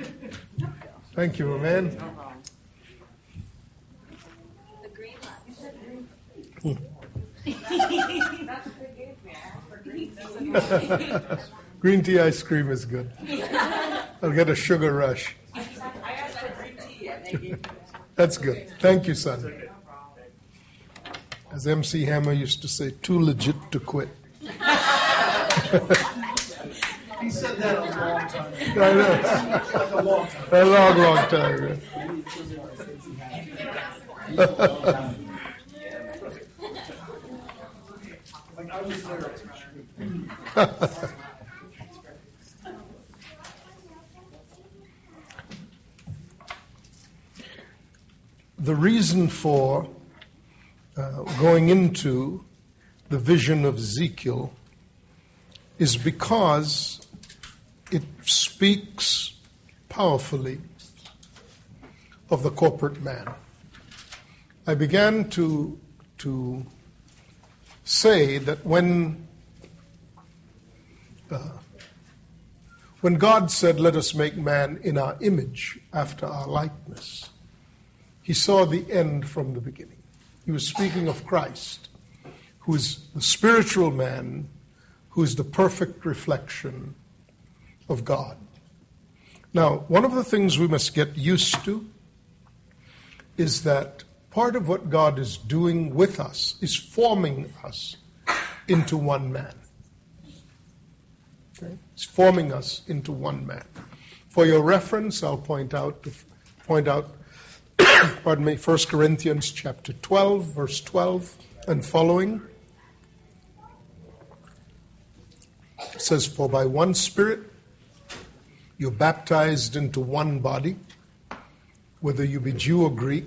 Thank you, man. Green green tea ice cream is good. I'll get a sugar rush. That's good. Thank you, son. As MC Hammer used to say, too legit to quit. he said that a long time ago. I know. Like a long time. A long, long time ago. Like I was there. the reason for uh, going into the vision of Ezekiel is because speaks powerfully of the corporate man. I began to, to say that when, uh, when God said, Let us make man in our image, after our likeness, he saw the end from the beginning. He was speaking of Christ, who is the spiritual man, who is the perfect reflection of God. Now, one of the things we must get used to is that part of what God is doing with us is forming us into one man. Okay? It's forming us into one man. For your reference, I'll point out point out pardon me, 1 Corinthians chapter 12, verse 12 and following. It says, For by one Spirit you're baptized into one body, whether you be Jew or Greek,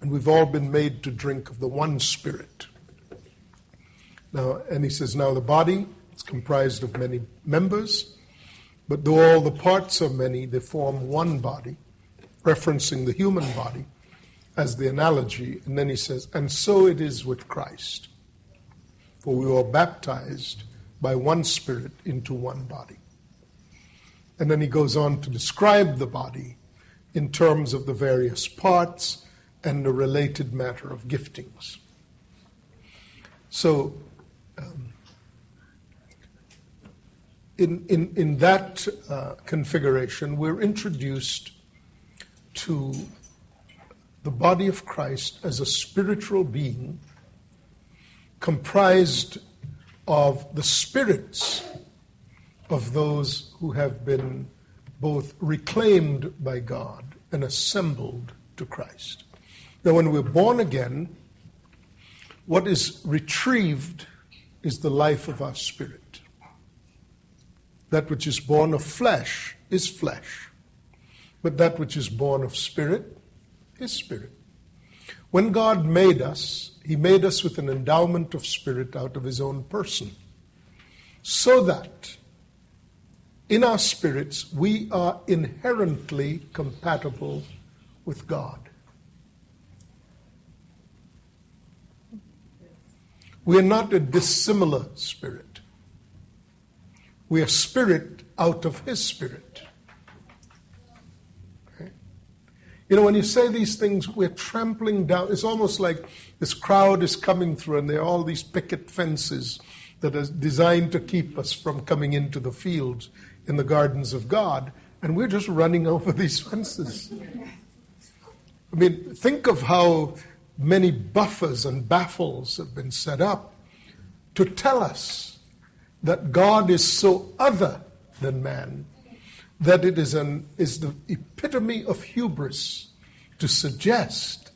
and we've all been made to drink of the one Spirit. Now, and he says, Now the body is comprised of many members, but though all the parts are many, they form one body referencing the human body as the analogy. And then he says, And so it is with Christ. For we were baptized by one Spirit into one body. And then he goes on to describe the body in terms of the various parts and the related matter of giftings. So, um, in, in, in that uh, configuration, we're introduced to the body of Christ as a spiritual being comprised of the spirits of those who have been both reclaimed by God and assembled to Christ. Now, when we're born again, what is retrieved is the life of our spirit. That which is born of flesh is flesh. But that which is born of spirit is spirit. When God made us, He made us with an endowment of spirit out of His own person. So that in our spirits we are inherently compatible with God. We are not a dissimilar spirit. We are spirit out of His spirit. You know, when you say these things, we're trampling down. It's almost like this crowd is coming through, and there are all these picket fences that are designed to keep us from coming into the fields in the gardens of God, and we're just running over these fences. I mean, think of how many buffers and baffles have been set up to tell us that God is so other than man that it is, an, is the epitome of hubris to suggest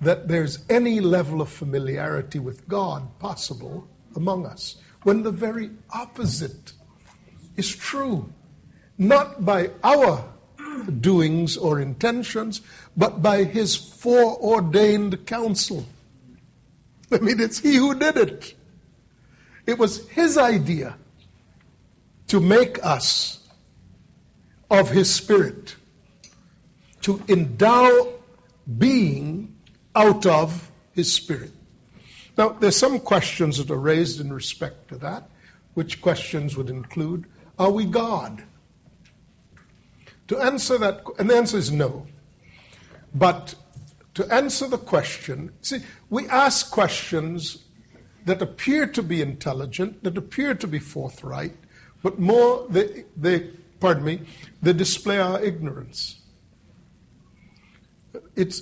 that there's any level of familiarity with God possible among us, when the very opposite is true. Not by our doings or intentions, but by His foreordained counsel. I mean, it's He who did it. It was His idea to make us of His Spirit to endow being out of His Spirit. Now, there's some questions that are raised in respect to that, which questions would include Are we God? To answer that, and the answer is no. But to answer the question, see, we ask questions that appear to be intelligent, that appear to be forthright, but more, they, they pardon me, they display our ignorance. It's,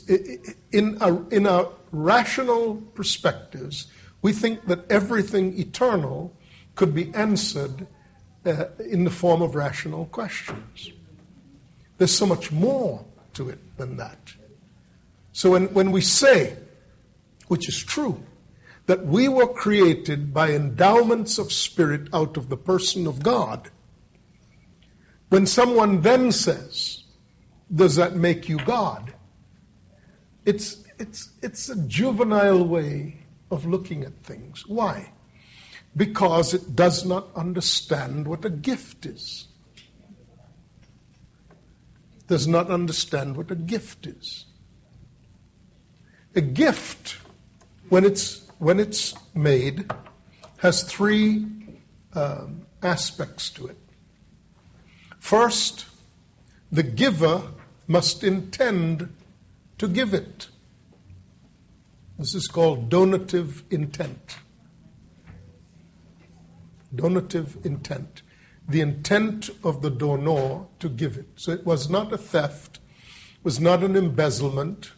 in, our, in our rational perspectives, we think that everything eternal could be answered uh, in the form of rational questions. There's so much more to it than that. So when, when we say, which is true, that we were created by endowments of spirit out of the person of God, when someone then says, Does that make you God? It's, it's, it's a juvenile way of looking at things. Why? Because it does not understand what a gift is. Does not understand what a gift is. A gift, when it's, when it's made, has three um, aspects to it. First, the giver must intend to give it. This is called donative intent. Donative intent. The intent of the donor to give it. So it was not a theft, it was not an embezzlement,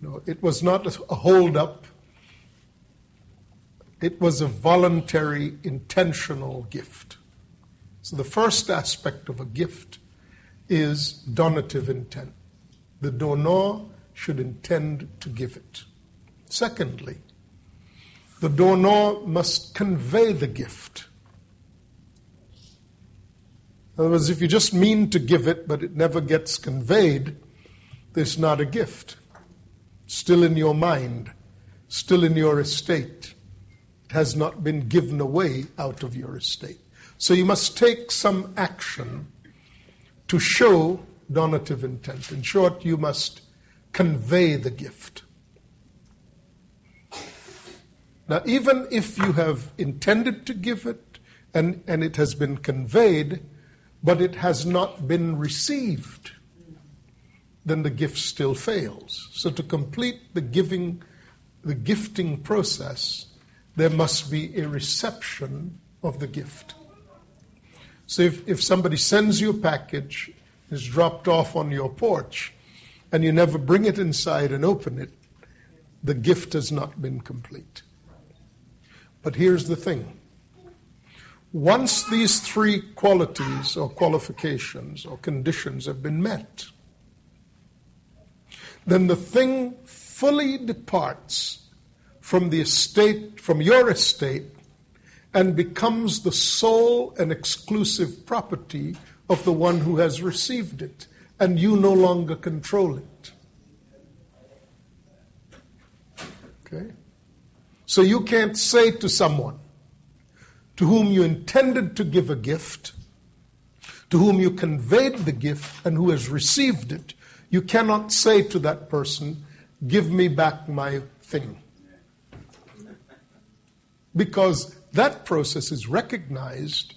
you know, it was not a hold-up. It was a voluntary, intentional gift. So the first aspect of a gift is donative intent. The donor should intend to give it. Secondly, the donor must convey the gift. In other words, if you just mean to give it but it never gets conveyed, it's not a gift. Still in your mind, still in your estate. It has not been given away out of your estate. So you must take some action to show donative intent. In short, you must convey the gift. Now, even if you have intended to give it and, and it has been conveyed, but it has not been received, then the gift still fails. So to complete the giving, the gifting process, there must be a reception of the gift. So if, if somebody sends you a package, it's dropped off on your porch, and you never bring it inside and open it, the gift has not been complete. But here's the thing. Once these three qualities or qualifications or conditions have been met, then the thing fully departs from the estate, from your estate, and becomes the sole and exclusive property of the one who has received it, and you no longer control it. Okay? So you can't say to someone to whom you intended to give a gift, to whom you conveyed the gift, and who has received it, you cannot say to that person, Give me back my thing. Because that process is recognized.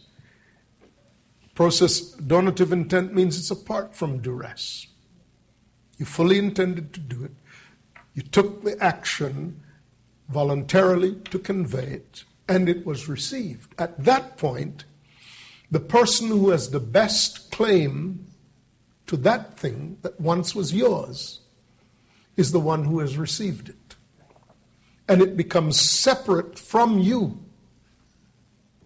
Process donative intent means it's apart from duress. You fully intended to do it. You took the action voluntarily to convey it, and it was received. At that point, the person who has the best claim to that thing that once was yours is the one who has received it. And it becomes separate from you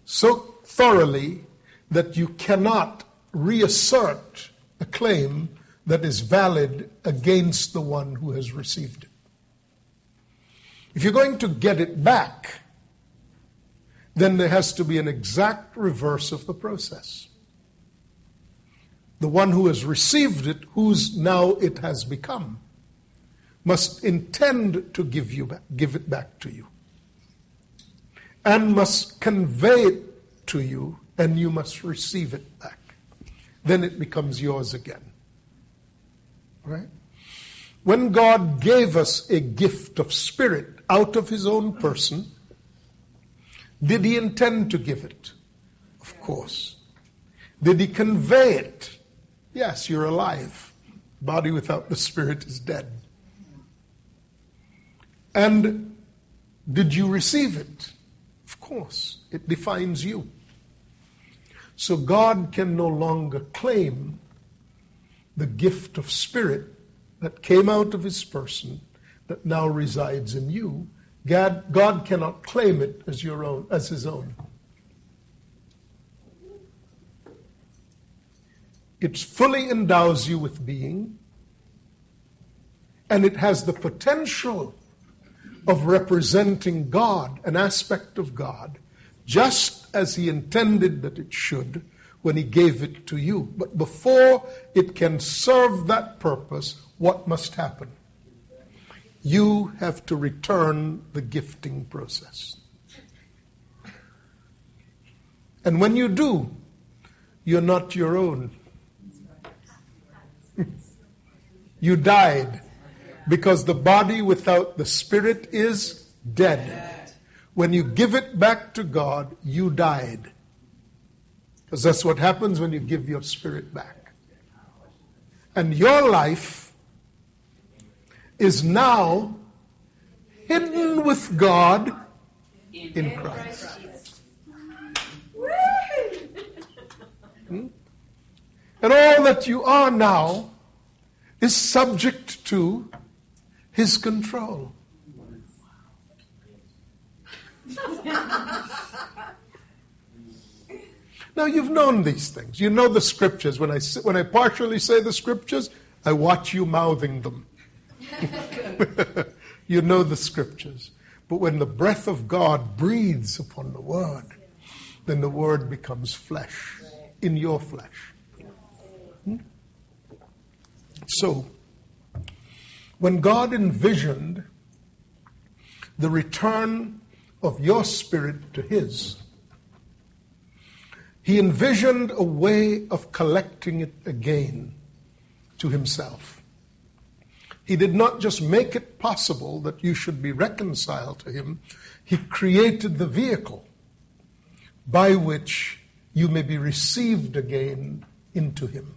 so thoroughly that you cannot reassert a claim that is valid against the one who has received it. If you're going to get it back, then there has to be an exact reverse of the process. The one who has received it, whose now it has become, must intend to give, you back, give it back to you and must convey it to you, and you must receive it back. Then it becomes yours again. Right? When God gave us a gift of spirit out of his own person, did he intend to give it? Of course. Did he convey it? Yes, you're alive. Body without the spirit is dead. And did you receive it? Of course, it defines you. So God can no longer claim the gift of spirit that came out of his person that now resides in you. God, God cannot claim it as your own, as his own. It fully endows you with being, and it has the potential of representing God, an aspect of God, just as He intended that it should when He gave it to you. But before it can serve that purpose, what must happen? You have to return the gifting process. And when you do, you're not your own. you died because the body without the spirit is dead. When you give it back to God, you died. Because that's what happens when you give your spirit back. And your life is now hidden with God in Christ. Hmm? And all that you are now is subject to His control. now you've known these things. You know the scriptures. When I when I partially say the scriptures, I watch you mouthing them. you know the scriptures. But when the breath of God breathes upon the word, then the word becomes flesh in your flesh. Hmm? So, when God envisioned the return of your spirit to His, He envisioned a way of collecting it again to Himself. He did not just make it possible that you should be reconciled to Him, He created the vehicle by which you may be received again into Him.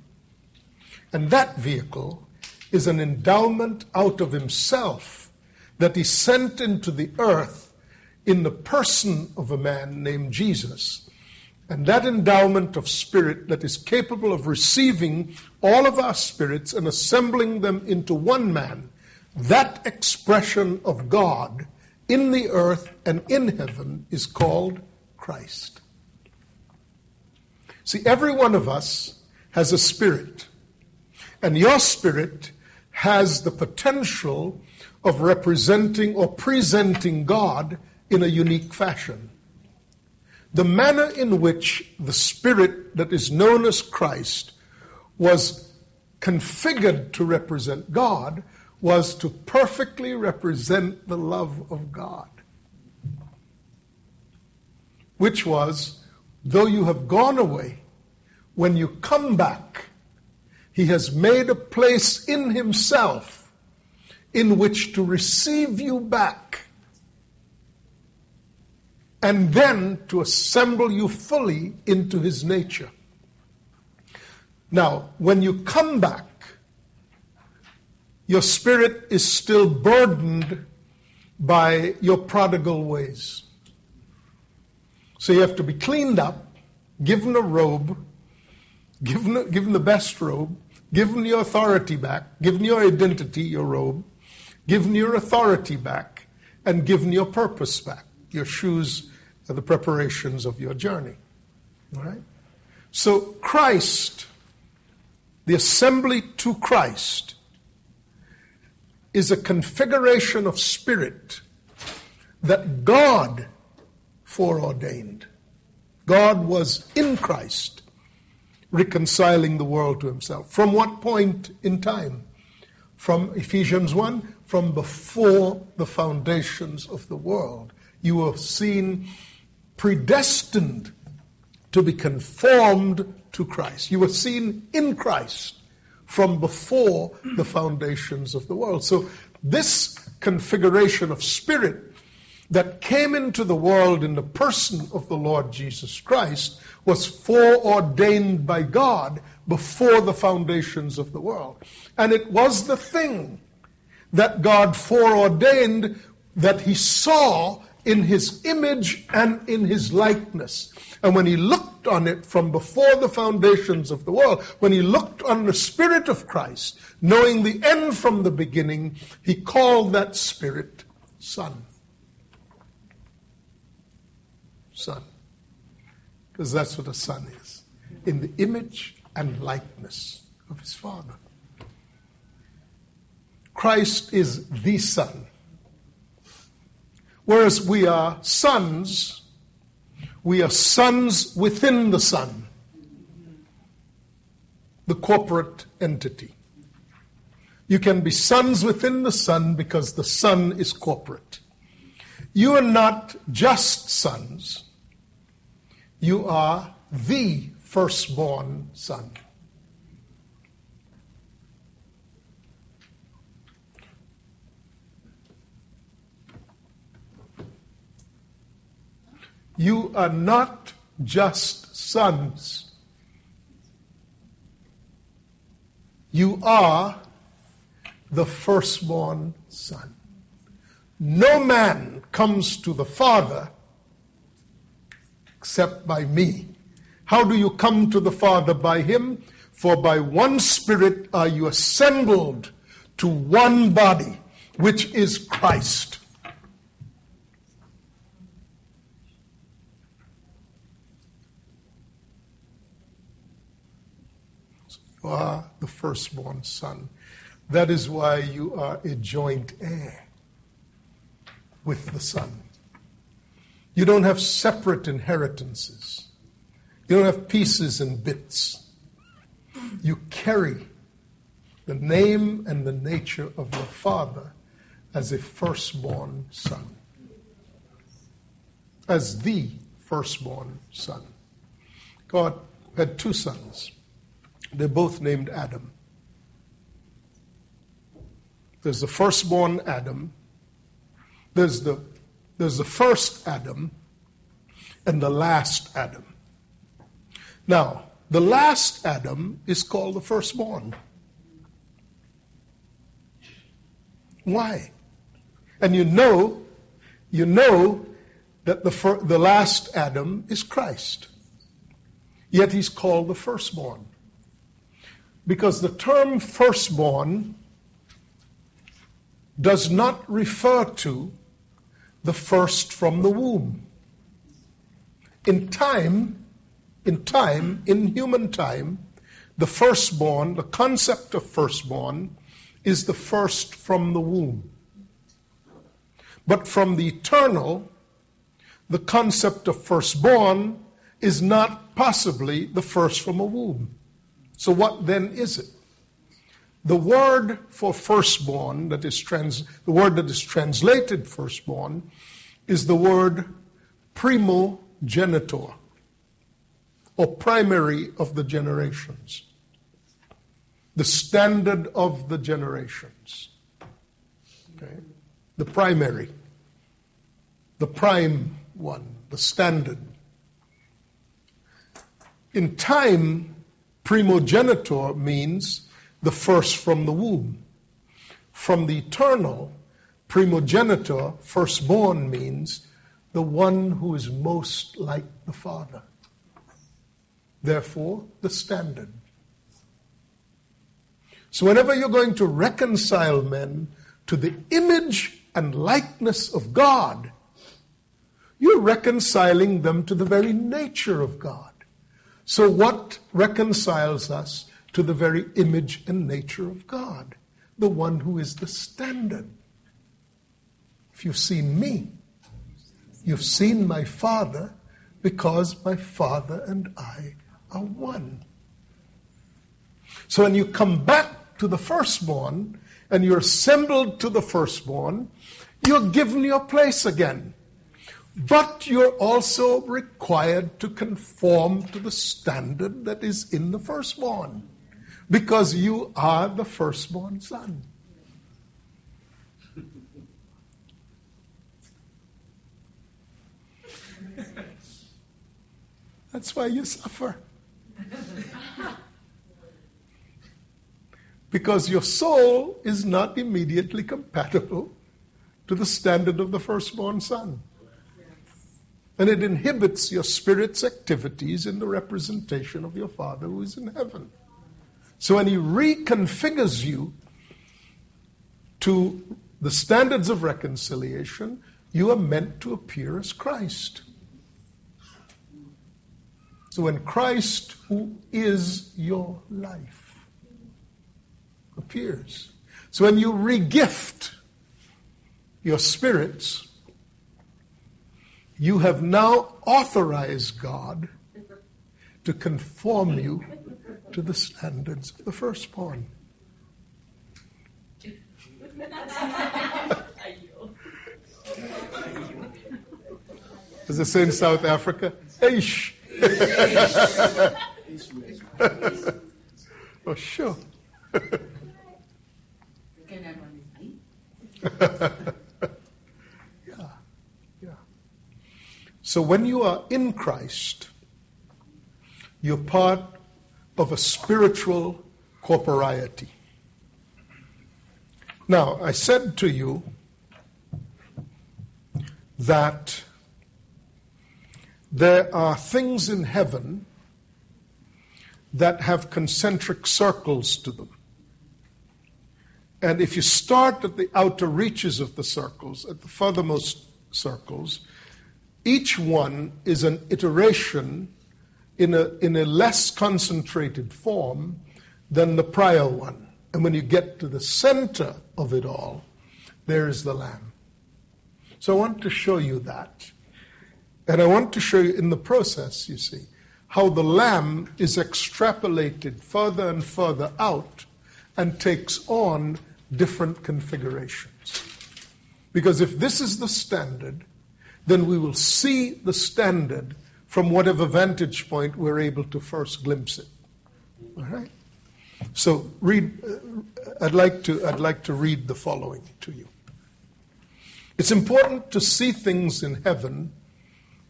And that vehicle is an endowment out of Himself that He sent into the earth in the person of a man named Jesus. And that endowment of spirit that is capable of receiving all of our spirits and assembling them into one man, that expression of God in the earth and in heaven is called Christ. See, every one of us has a spirit, and your spirit has the potential of representing or presenting God in a unique fashion. The manner in which the Spirit that is known as Christ was configured to represent God was to perfectly represent the love of God. Which was, though you have gone away, when you come back, He has made a place in Himself in which to receive you back and then to assemble you fully into his nature. Now, when you come back, your spirit is still burdened by your prodigal ways. So you have to be cleaned up, given a robe, given, given the best robe, given your authority back, given your identity, your robe, given your authority back, and given your purpose back, your shoes are the preparations of your journey. Right? So Christ, the assembly to Christ, is a configuration of spirit that God foreordained. God was in Christ, reconciling the world to himself. From what point in time? From Ephesians 1, from before the foundations of the world. You were seen predestined to be conformed to Christ. You were seen in Christ from before the foundations of the world. So this configuration of spirit that came into the world in the person of the Lord Jesus Christ was foreordained by God before the foundations of the world. And it was the thing that God foreordained that he saw in his image and in his likeness. And when he looked on it from before the foundations of the world, when he looked on the Spirit of Christ, knowing the end from the beginning, he called that Spirit Son. Son. Because that's what a son is in the image and likeness of his Father. Christ is the Son. Whereas we are sons, we are sons within the Son, the corporate entity. You can be sons within the Son because the Son is corporate. You are not just sons, you are the firstborn son. You are not just sons. You are the firstborn son. No man comes to the Father except by me. How do you come to the Father? By Him. For by one Spirit are you assembled to one body, which is Christ. Are the firstborn son. That is why you are a joint heir with the Son. You don't have separate inheritances. You don't have pieces and bits. You carry the name and the nature of your Father as a firstborn son. As the firstborn son. God had two sons. They're both named Adam. There's the firstborn Adam. There's the there's the first Adam and the last Adam. Now, the last Adam is called the firstborn. Why? And you know, you know that the, fir- the last Adam is Christ. Yet he's called the firstborn. Because the term firstborn does not refer to the first from the womb. In time, in time, in human time, the firstborn, the concept of firstborn, is the first from the womb. But from the eternal, the concept of firstborn is not possibly the first from a womb. So what then is it? The word for firstborn that is trans, the word that is translated firstborn is the word primogenitor or primary of the generations. The standard of the generations. Okay? The primary. The prime one, the standard. In time, primogenitor means the first from the womb. From the eternal, primogenitor, firstborn, means the one who is most like the Father. Therefore, the standard. So, whenever you're going to reconcile men to the image and likeness of God, you're reconciling them to the very nature of God. So, what reconciles us to the very image and nature of God, the one who is the standard. If you've seen me, you've seen my Father because my Father and I are one. So when you come back to the firstborn and you're assembled to the firstborn, you're given your place again. But you're also required to conform to the standard that is in the firstborn because you are the firstborn son. That's why you suffer. Because your soul is not immediately compatible to the standard of the firstborn son. And it inhibits your spirit's activities in the representation of your Father who is in heaven. So when He reconfigures you to the standards of reconciliation, you are meant to appear as Christ. So when Christ, who is your life, appears. So when you regift your spirits, you have now authorized God to conform you to the standards of the firstborn. As they say in South Africa, Eish. oh, sure. yeah, yeah. So when you are in Christ, you're part of a spiritual corporeity. Now, I said to you that there are things in heaven that have concentric circles to them. And if you start at the outer reaches of the circles, at the furthermost circles, each one is an iteration in a, in a less concentrated form than the prior one. And when you get to the center of it all, there is the Lamb. So I want to show you that. And I want to show you in the process, you see, how the Lamb is extrapolated further and further out and takes on different configurations. Because if this is the standard, then we will see the standard from whatever vantage point we're able to first glimpse it. All right? So read uh, I'd like to I'd like to read the following to you. It's important to see things in heaven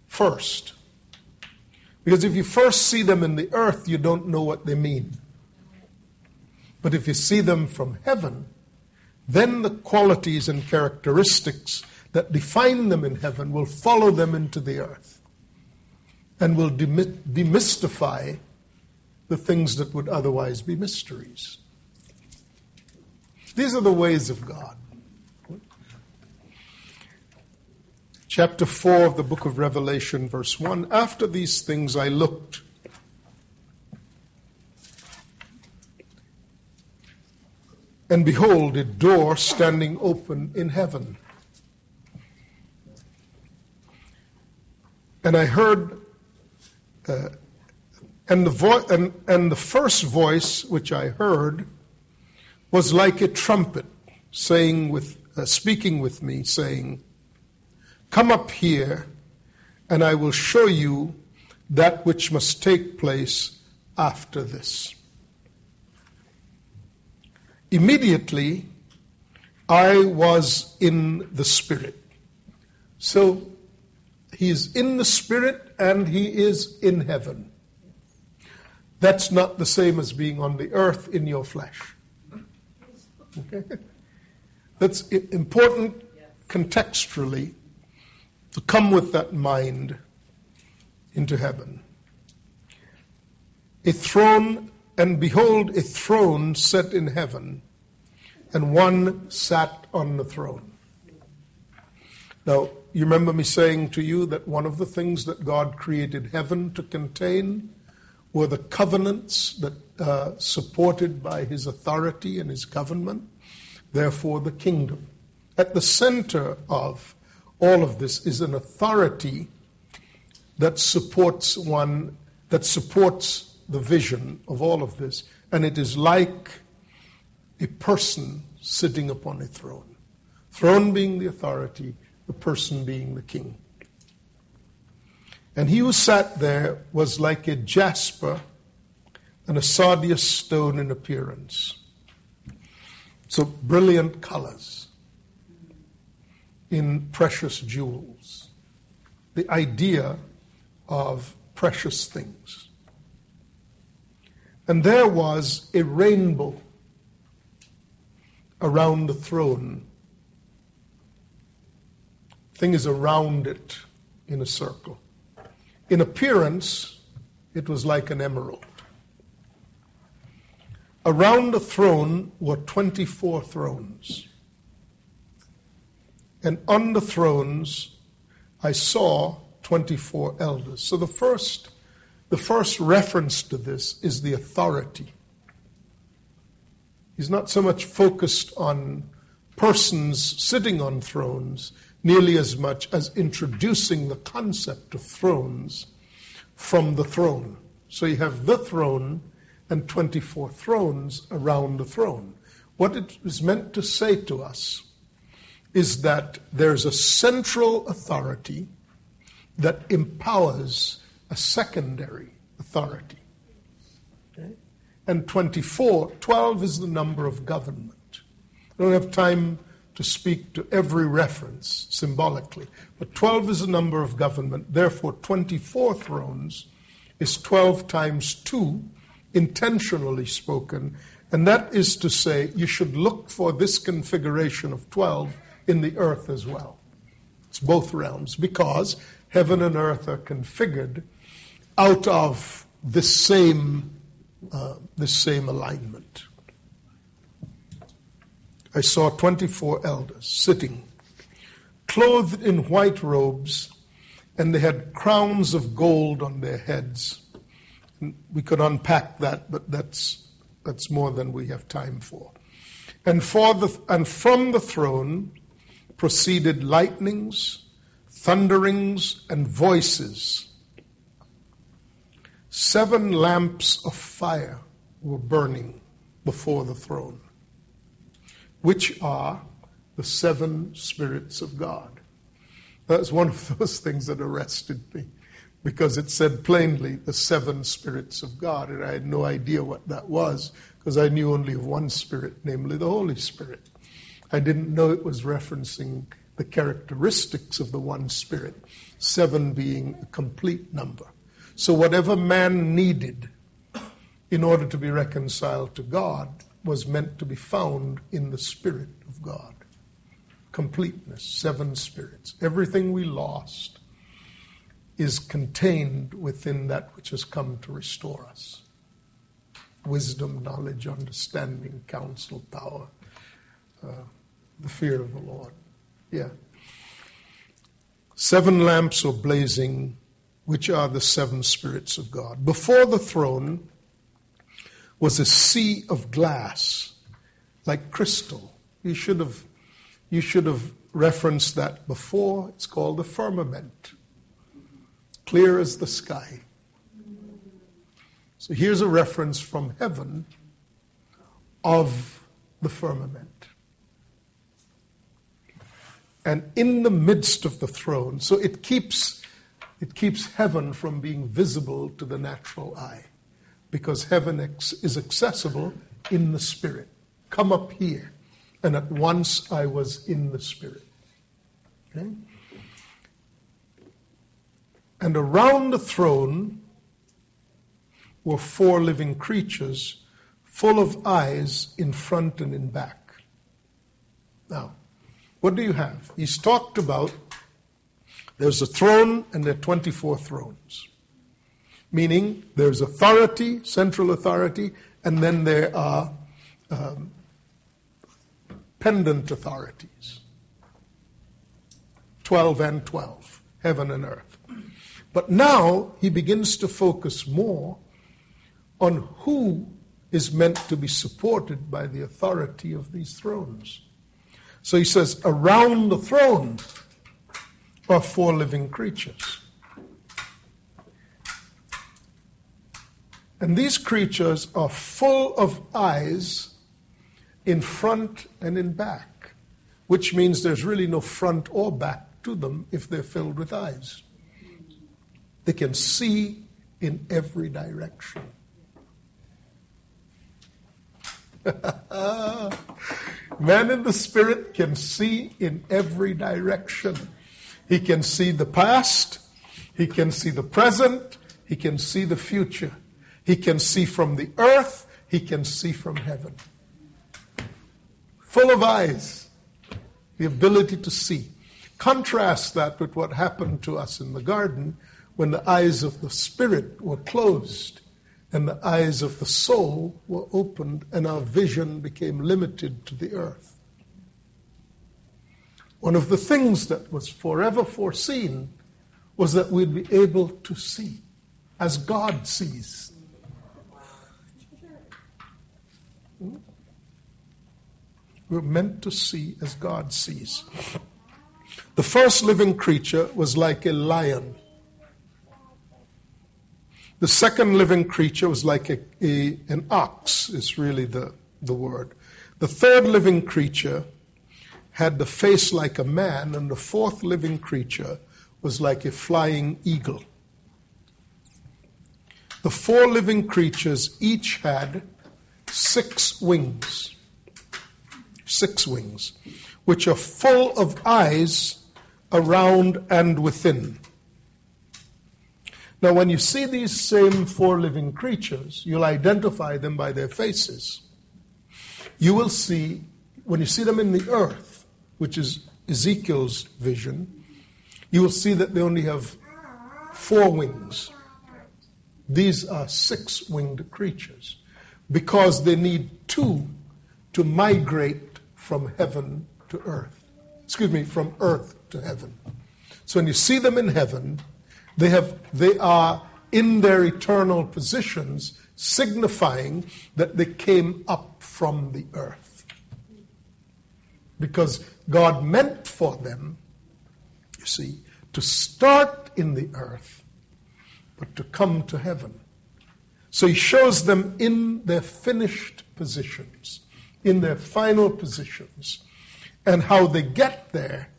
first. Because if you first see them in the earth, you don't know what they mean. But if you see them from heaven, then the qualities and characteristics that define them in heaven will follow them into the earth and will demystify the things that would otherwise be mysteries. These are the ways of God. Chapter 4 of the book of Revelation, verse 1 After these things I looked. And behold, a door standing open in heaven. And I heard uh, and, the vo- and, and the first voice which I heard was like a trumpet saying with, uh, speaking with me, saying, Come up here, and I will show you that which must take place after this. Immediately, I was in the Spirit. So he is in the Spirit and he is in heaven. That's not the same as being on the earth in your flesh. Okay? That's important contextually to come with that mind into heaven. A throne, and behold, a throne set in heaven, and one sat on the throne. Now, you remember me saying to you that one of the things that God created heaven to contain were the covenants that uh, supported by His authority and His government, therefore the kingdom. At the center of all of this is an authority that supports one, that supports the vision of all of this, and it is like a person sitting upon a throne. Throne being the authority, the person being the king. And he who sat there was like a jasper and a sardius stone in appearance. So brilliant colors in precious jewels. the idea of precious things. And there was a rainbow around the throne. Thing is around it in a circle. In appearance, it was like an emerald. Around the throne were 24 thrones. And on the thrones, I saw 24 elders. So the first, the first reference to this is the authority. He's not so much focused on persons sitting on thrones nearly as much as introducing the concept of thrones from the throne. So you have the throne and 24 thrones around the throne. What it is meant to say to us is that there's a central authority that empowers a secondary authority. Okay? And 24, 12 is the number of government. I don't have time to speak to every reference symbolically, but 12 is the number of government. Therefore, 24 thrones is 12 times 2, intentionally spoken, and that is to say, you should look for this configuration of 12 in the earth as well. It's both realms because heaven and earth are configured out of this same, uh, same alignment. I saw 24 elders sitting, clothed in white robes, and they had crowns of gold on their heads. We could unpack that, but that's, that's more than we have time for. And, for the, and from the throne proceeded lightnings, thunderings, and voices. Seven lamps of fire were burning before the throne, which are the seven spirits of God. That's one of those things that arrested me because it said plainly the seven spirits of God, and I had no idea what that was because I knew only of one spirit, namely the Holy Spirit. I didn't know it was referencing the characteristics of the one Spirit, seven being a complete number. So, whatever man needed in order to be reconciled to God was meant to be found in the Spirit of God. Completeness, seven spirits. Everything we lost is contained within that which has come to restore us wisdom, knowledge, understanding, counsel, power. Uh, the fear of the Lord. Yeah. Seven lamps are blazing, which are the seven spirits of God. Before the throne was a sea of glass, like crystal. You should have, you should have referenced that before. It's called the firmament, clear as the sky. So here's a reference from heaven of the firmament and in the midst of the throne. So it keeps, it keeps heaven from being visible to the natural eye because heaven is accessible in the spirit. Come up here. And at once I was in the spirit. Okay? And around the throne were four living creatures full of eyes in front and in back. Now, what do you have? He's talked about there's a throne and there are 24 thrones. Meaning there's authority, central authority, and then there are um, pendant authorities 12 and 12, heaven and earth. But now he begins to focus more on who is meant to be supported by the authority of these thrones. So he says, around the throne are four living creatures. And these creatures are full of eyes in front and in back, which means there's really no front or back to them if they're filled with eyes. They can see in every direction. Man in the spirit can see in every direction. He can see the past. He can see the present. He can see the future. He can see from the earth. He can see from heaven. Full of eyes. The ability to see. Contrast that with what happened to us in the garden when the eyes of the spirit were closed and the eyes of the soul were opened and our vision became limited to the earth. One of the things that was forever foreseen was that we'd be able to see as God sees. We're meant to see as God sees. The first living creature was like a lion. The second living creature was like a, a, an ox, is really the, the word. The third living creature had the face like a man, and the fourth living creature was like a flying eagle. The four living creatures each had six wings, six wings, which are full of eyes around and within. Now, when you see these same four living creatures, you'll identify them by their faces. You will see, when you see them in the earth, which is Ezekiel's vision, you will see that they only have four wings. These are six winged creatures because they need two to migrate from heaven to earth. Excuse me, from earth to heaven. So when you see them in heaven, they, have, they are in their eternal positions, signifying that they came up from the earth because God meant for them, you see, to start in the earth, but to come to heaven. So he shows them in their finished positions, in their final positions. And how they get there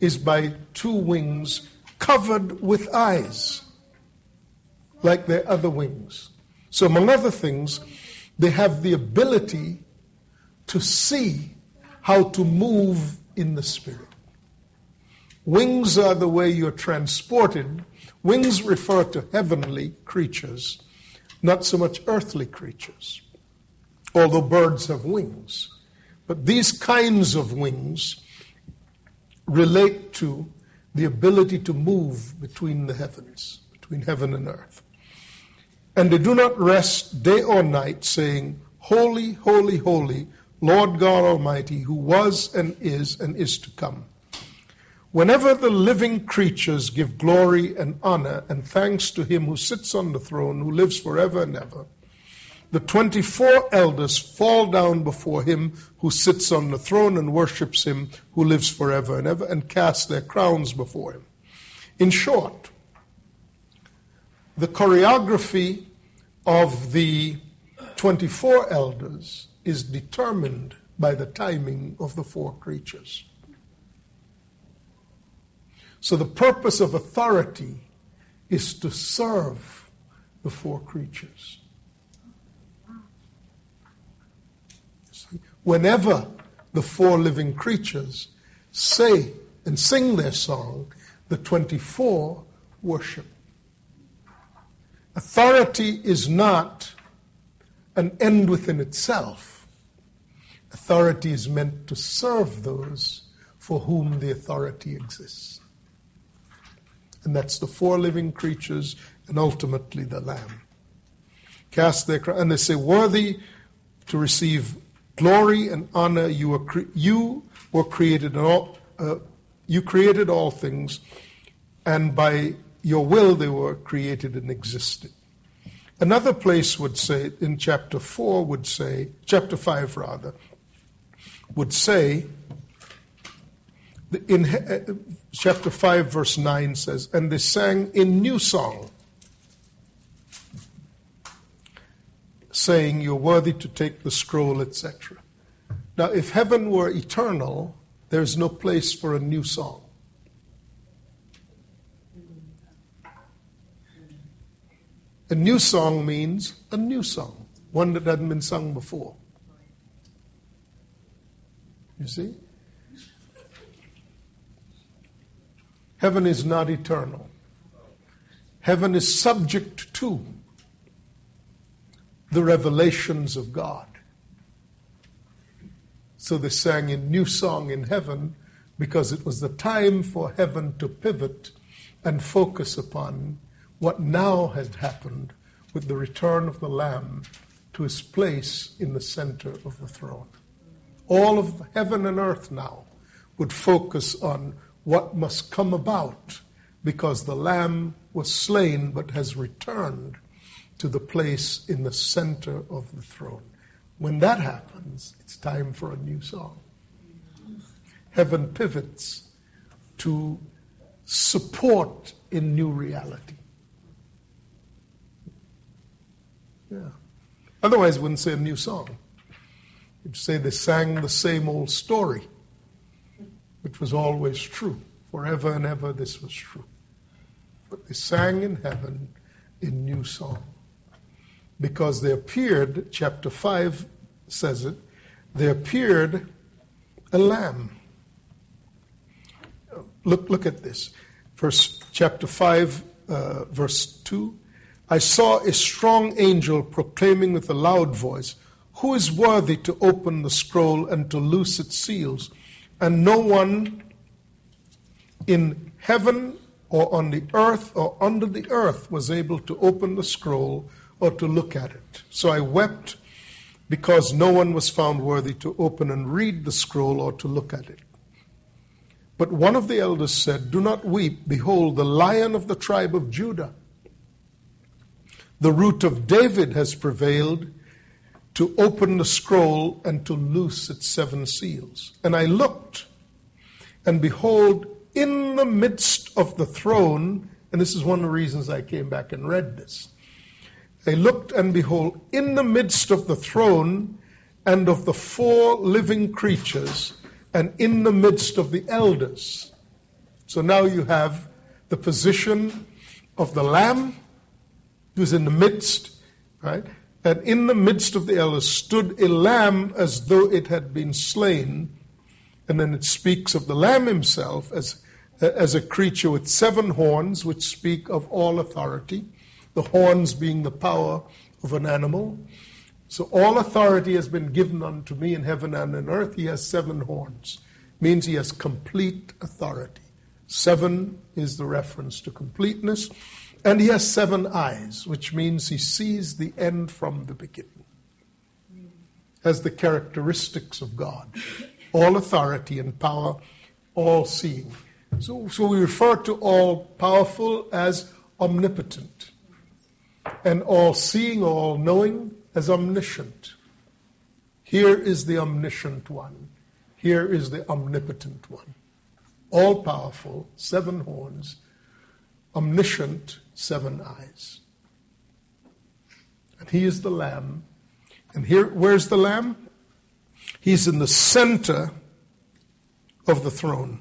is by two wings covered with eyes, like their other wings. So, among other things, they have the ability to see how to move in the Spirit. Wings are the way you're transported. Wings refer to heavenly creatures, not so much earthly creatures, although birds have wings. But these kinds of wings relate to the ability to move between the heavens, between heaven and earth. And they do not rest day or night, saying, Holy, holy, holy, Lord God Almighty, who was and is and is to come. Whenever the living creatures give glory and honor and thanks to him who sits on the throne, who lives forever and ever, the 24 elders fall down before him who sits on the throne and worships him who lives forever and ever and cast their crowns before him. In short, the choreography of the 24 elders is determined by the timing of the four creatures. So the purpose of authority is to serve the four creatures. Whenever the four living creatures say and sing their song, the 24 worship. Authority is not an end within itself. Authority is meant to serve those for whom the authority exists. And that's the four living creatures and ultimately the Lamb. Cast their and they say, worthy to receive glory and honor. You were, cre- you were created all, uh, you created all things, and by your will they were created and existed. Another place would say, in chapter 4, would say, chapter 5 rather, would say, in uh, chapter 5, verse 9 says, And they sang a new song, saying, You're worthy to take the scroll, etc. Now, if heaven were eternal, there's no place for a new song. A new song means a new song, one that hadn't been sung before. You see? Heaven is not eternal. Heaven is subject to the revelations of God. So they sang a new song in heaven because it was the time for heaven to pivot and focus upon what now had happened with the return of the Lamb to his place in the center of the throne. All of heaven and earth now would focus on what must come about because the Lamb was slain but has returned to the place in the center of the throne. When that happens, it's time for a new song. Heaven pivots to support in new reality. Yeah. Otherwise, wouldn't say a new song. You'd say they sang the same old story, which was always true. Forever and ever, this was true. But they sang in heaven in new song. Because they appeared, chapter 5 says it, they appeared a lamb. Look, look at this. Verse, chapter 5, uh, verse 2. I saw a strong angel proclaiming with a loud voice, Who is worthy to open the scroll and to loose its seals? And no one in heaven or on the earth or under the earth was able to open the scroll or to look at it. So I wept because no one was found worthy to open and read the scroll or to look at it. But one of the elders said, Do not weep. Behold, the lion of the tribe of Judah the root of David has prevailed to open the scroll and to loose its seven seals. And I looked, and behold, in the midst of the throne, and this is one of the reasons I came back and read this. I looked, and behold, in the midst of the throne and of the four living creatures, and in the midst of the elders. So now you have the position of the Lamb who's in the midst, right? And in the midst of the elders stood a lamb as though it had been slain. And then it speaks of the lamb himself as, as a creature with seven horns, which speak of all authority, the horns being the power of an animal. So all authority has been given unto me in heaven and in earth. He has seven horns. Means he has complete authority. Seven is the reference to completeness. And he has seven eyes, which means he sees the end from the beginning. Has the characteristics of God all authority and power, all seeing. So, so we refer to all powerful as omnipotent, and all seeing, all knowing as omniscient. Here is the omniscient one. Here is the omnipotent one. All powerful, seven horns, omniscient, seven eyes. And he is the Lamb. And here, where's the Lamb? He's in the center of the throne.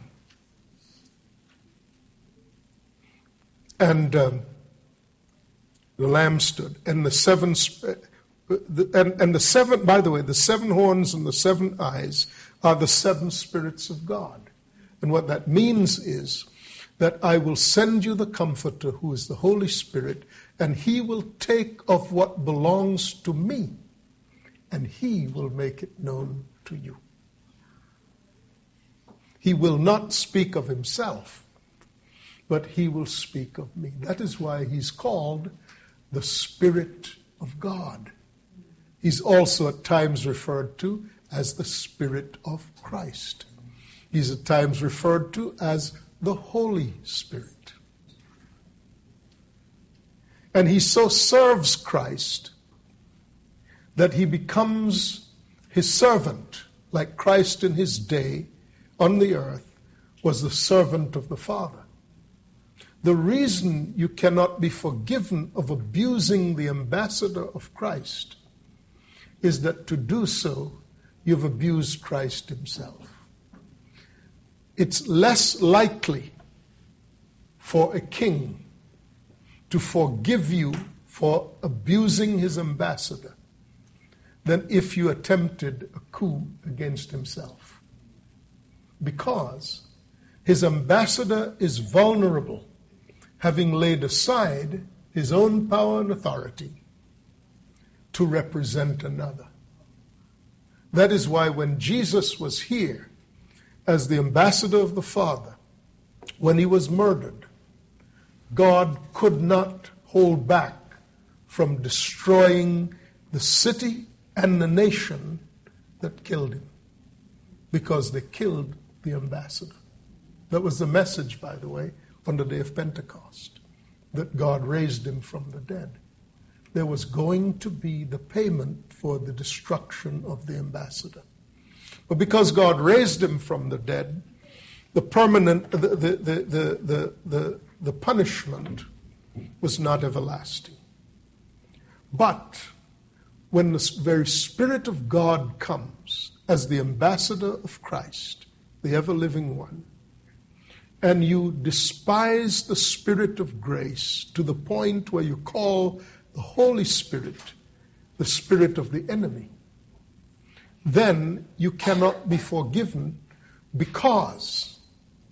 And um, the Lamb stood. And the seven, and, and the seven, by the way, the seven horns and the seven eyes are the seven spirits of God. And what that means is that I will send you the Comforter, who is the Holy Spirit, and he will take of what belongs to me, and he will make it known to you. He will not speak of himself, but he will speak of me. That is why he's called the Spirit of God. He's also at times referred to as the Spirit of Christ. He's at times referred to as the Holy Spirit. And he so serves Christ that he becomes his servant, like Christ in his day on the earth was the servant of the Father. The reason you cannot be forgiven of abusing the ambassador of Christ is that to do so, you've abused Christ himself it's less likely for a king to forgive you for abusing his ambassador than if you attempted a coup against himself. Because His ambassador is vulnerable, having laid aside his own power and authority to represent another. That is why when Jesus was here as the ambassador of the Father, when he was murdered, God could not hold back from destroying the city and the nation that killed him because they killed the ambassador. That was the message, by the way, on the day of Pentecost that God raised him from the dead. There was going to be the payment for the destruction of the ambassador. But because God raised him from the dead, the permanent, the, the, the, the, the, the punishment was not everlasting. But when the very Spirit of God comes as the ambassador of Christ, the ever living one, and you despise the Spirit of grace to the point where you call the Holy Spirit the Spirit of the enemy, then you cannot be forgiven because,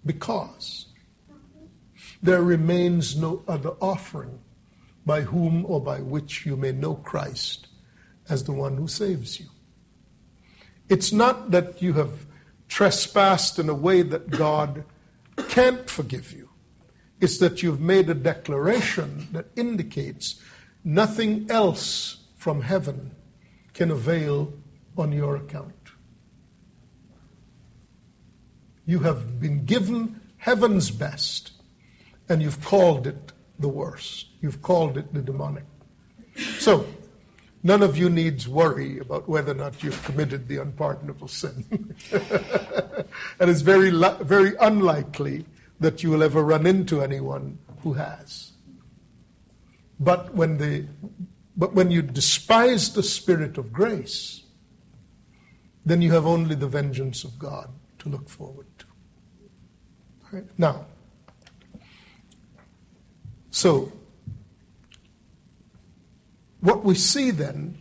because there remains no other offering by whom or by which you may know Christ as the one who saves you. It's not that you have trespassed in a way that God can't forgive you. It's that you've made a declaration that indicates nothing else from heaven can avail on your account. You have been given heaven's best, and you've called it the worst. You've called it the demonic. So, none of you needs worry about whether or not you've committed the unpardonable sin. and it's very, very unlikely that you will ever run into anyone who has. But when, the, but when you despise the Spirit of grace, then you have only the vengeance of God to look forward to. Right? Now, so what we see then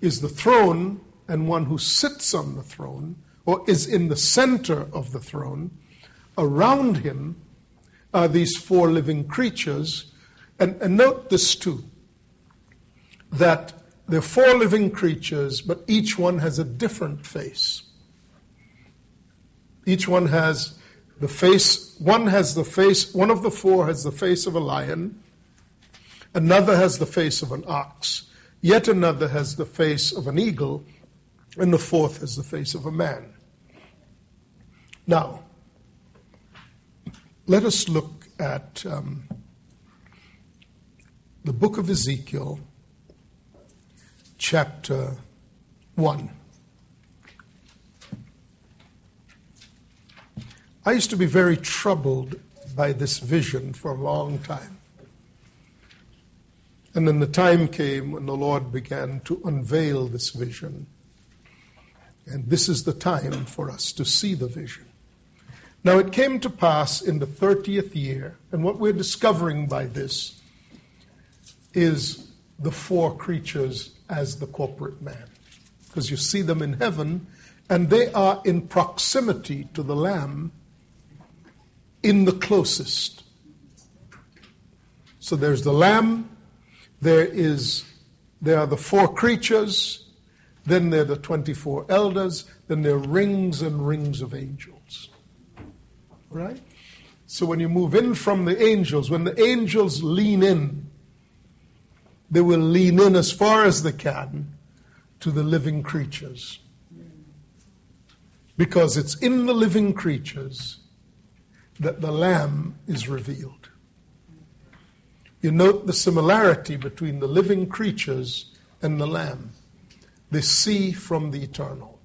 is the throne and one who sits on the throne or is in the center of the throne. Around him are these four living creatures. And, and note this too that there are four living creatures, but each one has a different face. Each one has the face, one has the face, one of the four has the face of a lion, another has the face of an ox, yet another has the face of an eagle, and the fourth has the face of a man. Now, let us look at um, the book of Ezekiel, chapter 1. I used to be very troubled by this vision for a long time. And then the time came when the Lord began to unveil this vision. And this is the time for us to see the vision. Now it came to pass in the 30th year, and what we're discovering by this is the four creatures as the corporate man. Because you see them in heaven, and they are in proximity to the Lamb in the closest. So there's the Lamb, there is there are the four creatures, then there are the 24 elders, then there are rings and rings of angels. Right? So when you move in from the angels, when the angels lean in, they will lean in as far as they can to the living creatures. Because it's in the living creatures that the Lamb is revealed. You note the similarity between the living creatures and the Lamb. They see from the eternal.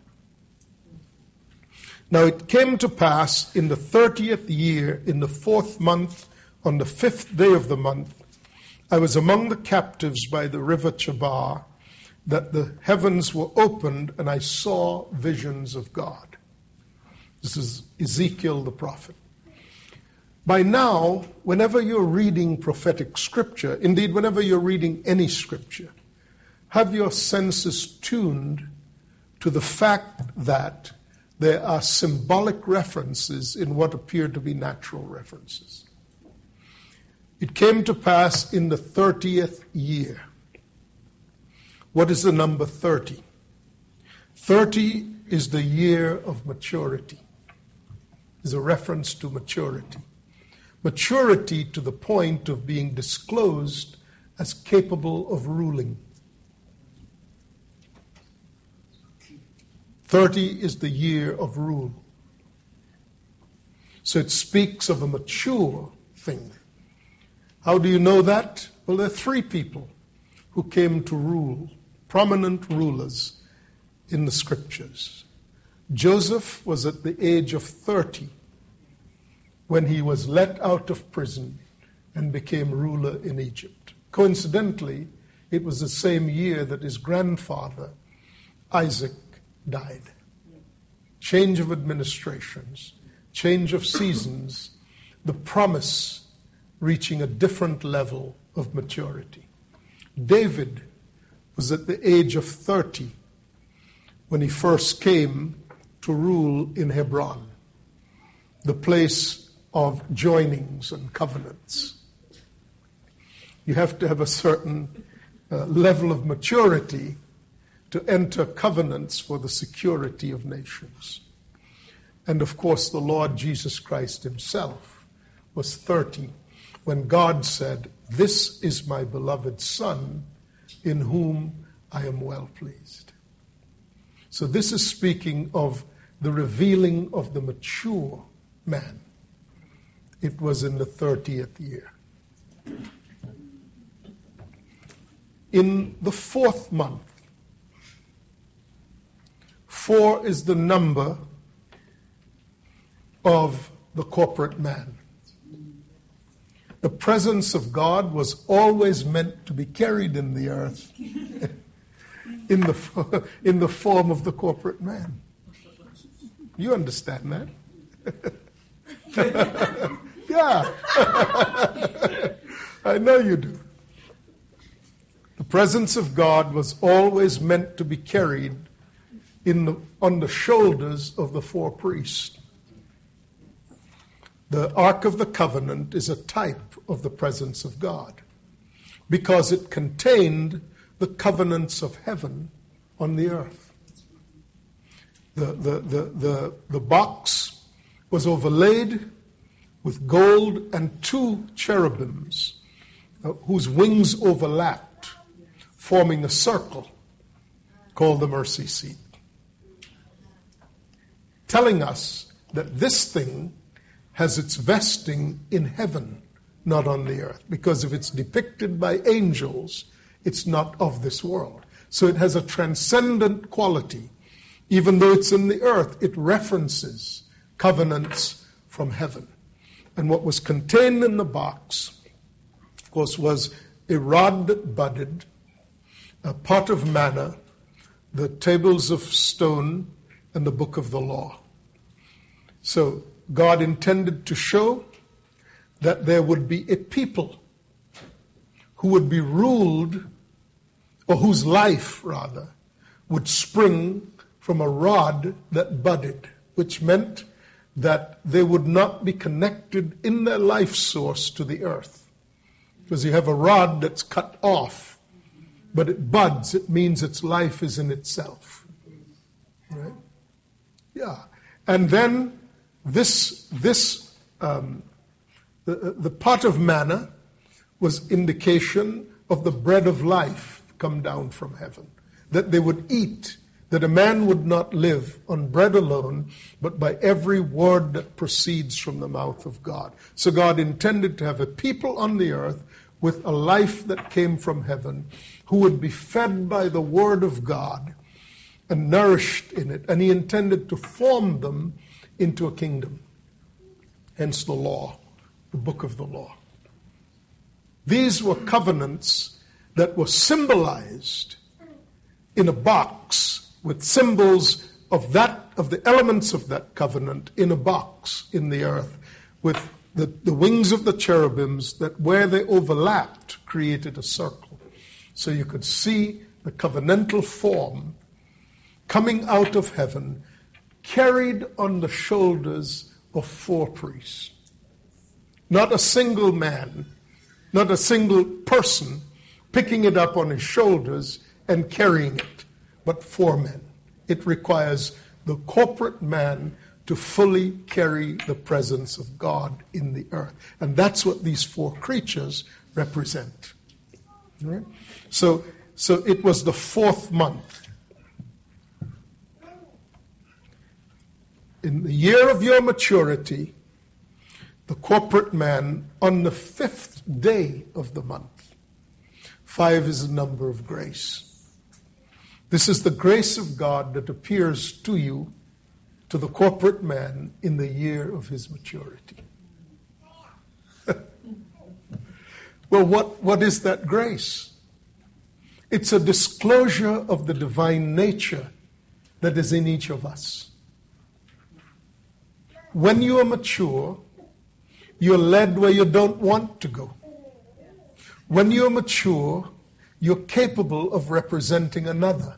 Now it came to pass in the thirtieth year, in the fourth month, on the fifth day of the month, I was among the captives by the river Chebar, that the heavens were opened, and I saw visions of God. This is Ezekiel the prophet. By now, whenever you're reading prophetic scripture, indeed, whenever you're reading any scripture, have your senses tuned to the fact that there are symbolic references in what appear to be natural references. It came to pass in the 30th year. What is the number 30? 30 is the year of maturity, is a reference to maturity. Maturity to the point of being disclosed as capable of ruling. 30 is the year of rule. So it speaks of a mature thing. How do you know that? Well, there are three people who came to rule, prominent rulers in the scriptures. Joseph was at the age of 30 when he was let out of prison and became ruler in Egypt. Coincidentally, it was the same year that his grandfather, Isaac, died. Change of administrations, change of seasons, the promise reaching a different level of maturity. David was at the age of 30 when he first came to rule in Hebron, the place of joinings and covenants. You have to have a certain uh, level of maturity to enter covenants for the security of nations. And of course, the Lord Jesus Christ himself was 30 when God said, This is my beloved Son in whom I am well pleased. So this is speaking of the revealing of the mature man. It was in the 30th year. In the fourth month, four is the number of the corporate man. The presence of God was always meant to be carried in the earth in the, in the form of the corporate man. You understand that? yeah. I know you do. The presence of God was always meant to be carried in the, on the shoulders of the four priests. The Ark of the Covenant is a type of the presence of God because it contained the covenants of heaven on the earth. The, the, the, the, the box was overlaid with gold and two cherubims uh, whose wings overlapped, forming a circle called the mercy seat. Telling us that this thing has its vesting in heaven, not on the earth. Because if it's depicted by angels, it's not of this world. So it has a transcendent quality. Even though it's in the earth, it references covenants from heaven. And what was contained in the box, of course, was a rod that budded, a pot of manna, the tables of stone, and the book of the law. So God intended to show that there would be a people who would be ruled or whose life, rather, would spring from a rod that budded, which meant that they would not be connected in their life source to the earth. Because you have a rod that's cut off, but it buds, it means its life is in itself. Right? Yeah. And then this, this um, the, the pot of manna was indication of the bread of life come down from heaven, that they would eat, that a man would not live on bread alone, but by every word that proceeds from the mouth of God. So God intended to have a people on the earth with a life that came from heaven who would be fed by the word of God and nourished in it. And he intended to form them into a kingdom. Hence the law, the book of the law. These were covenants that were symbolized in a box with symbols of that of the elements of that covenant in a box in the earth with the, the wings of the cherubims that where they overlapped created a circle so you could see the covenantal form coming out of heaven carried on the shoulders of four priests. Not a single man, not a single person picking it up on his shoulders and carrying it, but four men. It requires the corporate man to fully carry the presence of God in the earth. And that's what these four creatures represent. Right? So, so it was the fourth month. In the year of your maturity, the corporate man on the fifth day of the month. Five is a number of grace. This is the grace of God that appears to you, to the corporate man, in the year of his maturity. well, what, what is that grace? It's a disclosure of the divine nature that is in each of us. When you are mature, you're led where you don't want to go. When you're mature, you're capable of representing another.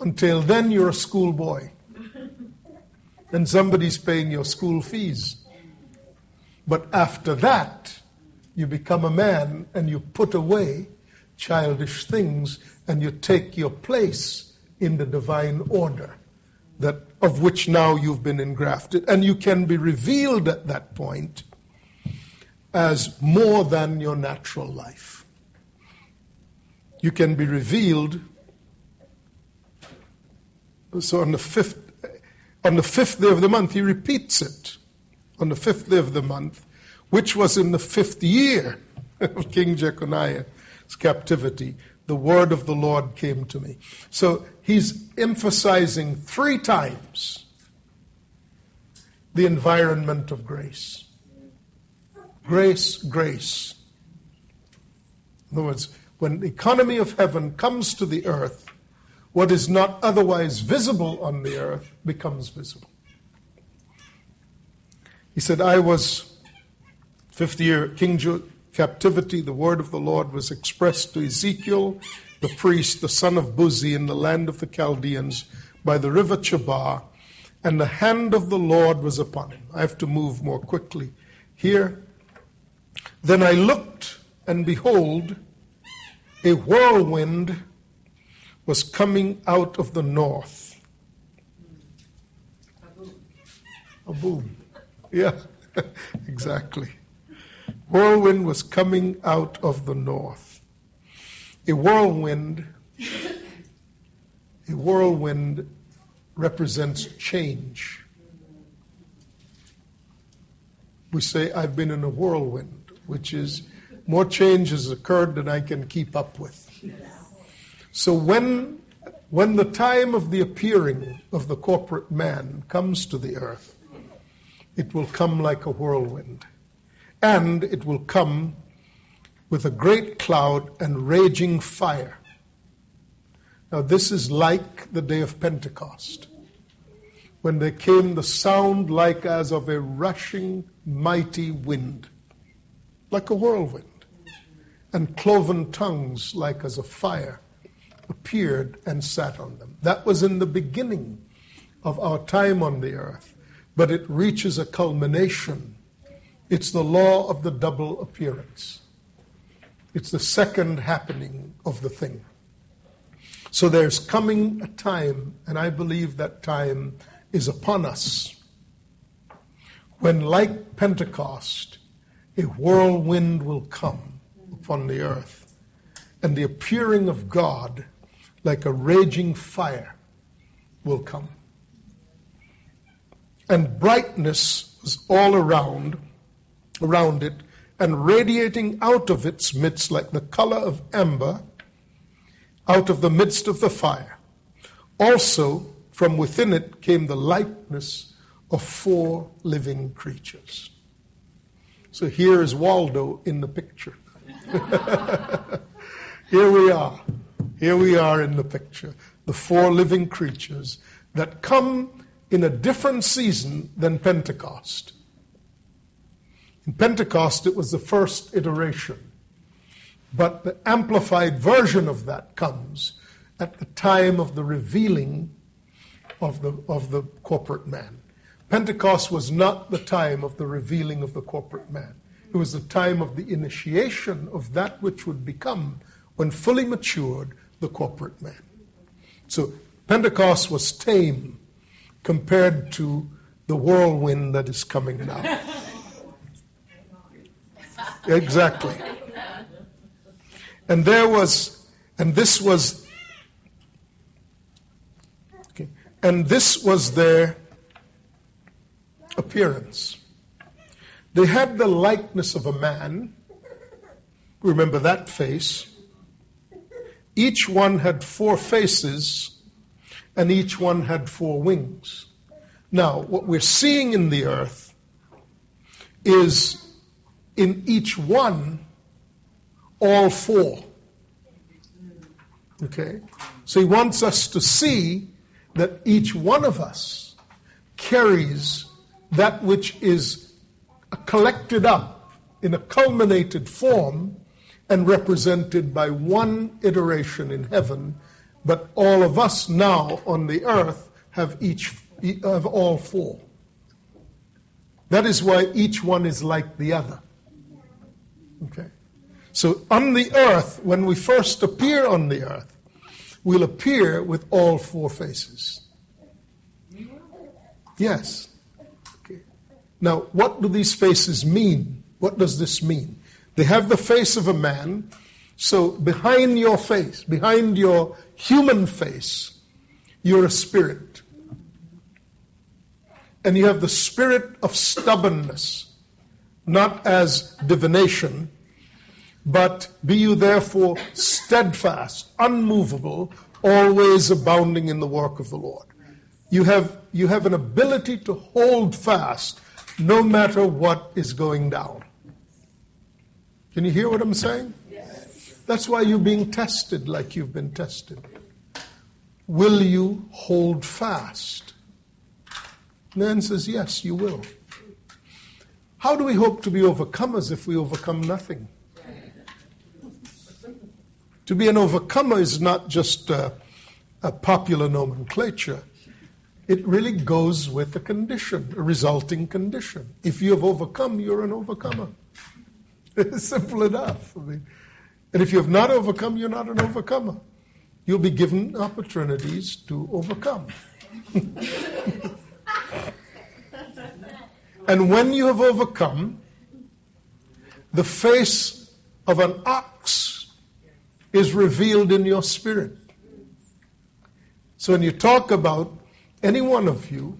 Until then, you're a schoolboy. And somebody's paying your school fees. But after that, you become a man and you put away childish things and you take your place in the divine order that of which now you've been engrafted and you can be revealed at that point as more than your natural life. You can be revealed. So on the fifth, on the fifth day of the month, he repeats it. On the fifth day of the month, which was in the fifth year of King Jeconiah's captivity, the word of the Lord came to me. So he's emphasizing three times the environment of grace. Grace, grace. In other words, when the economy of heaven comes to the earth, what is not otherwise visible on the earth becomes visible. He said, I was 50 year King captivity, the word of the Lord was expressed to Ezekiel, the priest, the son of Buzi, in the land of the Chaldeans by the river Chebar, and the hand of the Lord was upon him. I have to move more quickly here. Then I looked, and behold, a whirlwind was coming out of the north. A boom. Yeah, exactly. Whirlwind was coming out of the north. A whirlwind, a whirlwind represents change. We say, I've been in a whirlwind which is more change has occurred than I can keep up with. So when when the time of the appearing of the corporate man comes to the earth, it will come like a whirlwind. And it will come with a great cloud and raging fire. Now, this is like the day of Pentecost, when there came the sound like as of a rushing mighty wind like a whirlwind, and cloven tongues like as a fire appeared and sat on them. That was in the beginning of our time on the earth, but it reaches a culmination. It's the law of the double appearance. It's the second happening of the thing. So there's coming a time, and I believe that time is upon us, when, like Pentecost, a whirlwind will come upon the earth, and the appearing of God, like a raging fire, will come. And brightness was all around, around it, and radiating out of its midst like the color of amber, out of the midst of the fire. Also, from within it came the likeness of four living creatures. So here is Waldo in the picture. here we are. Here we are in the picture. The four living creatures that come in a different season than Pentecost. In Pentecost, it was the first iteration. But the amplified version of that comes at the time of the revealing of the, of the corporate man. Pentecost was not the time of the revealing of the corporate man. It was the time of the initiation of that which would become, when fully matured, the corporate man. So Pentecost was tame compared to the whirlwind that is coming now. exactly. And there was, and this was, okay, and this was their appearance. They had the likeness of a man. Remember that face. Each one had four faces, and each one had four wings. Now, what we're seeing in the earth is in each one all four. Okay? So he wants us to see that each one of us carries that which is collected up in a culminated form and represented by one iteration in heaven, but all of us now on the earth have each have all four. That is why each one is like the other. Okay. So on the earth, when we first appear on the earth, we'll appear with all four faces. Yes. Now, what do these faces mean? What does this mean? They have the face of a man. So behind your face, behind your human face, you're a spirit. And you have the spirit of stubbornness, not as divination, but be you therefore steadfast, unmovable, always abounding in the work of the Lord. You have, you have an ability to hold fast no matter what is going down. Can you hear what I'm saying? Yes. That's why you're being tested like you've been tested. Will you hold fast? Man says, Yes, you will. How do we hope to be overcomers if we overcome nothing? To be an overcomer is not just a, a popular nomenclature. It really goes with a condition, a resulting condition. If you have overcome, you're an overcomer. It's simple enough. I mean, and if you have not overcome, you're not an overcomer. You'll be given opportunities to overcome. and when you have overcome, the face of an ox is revealed in your spirit. So when you talk about any one of you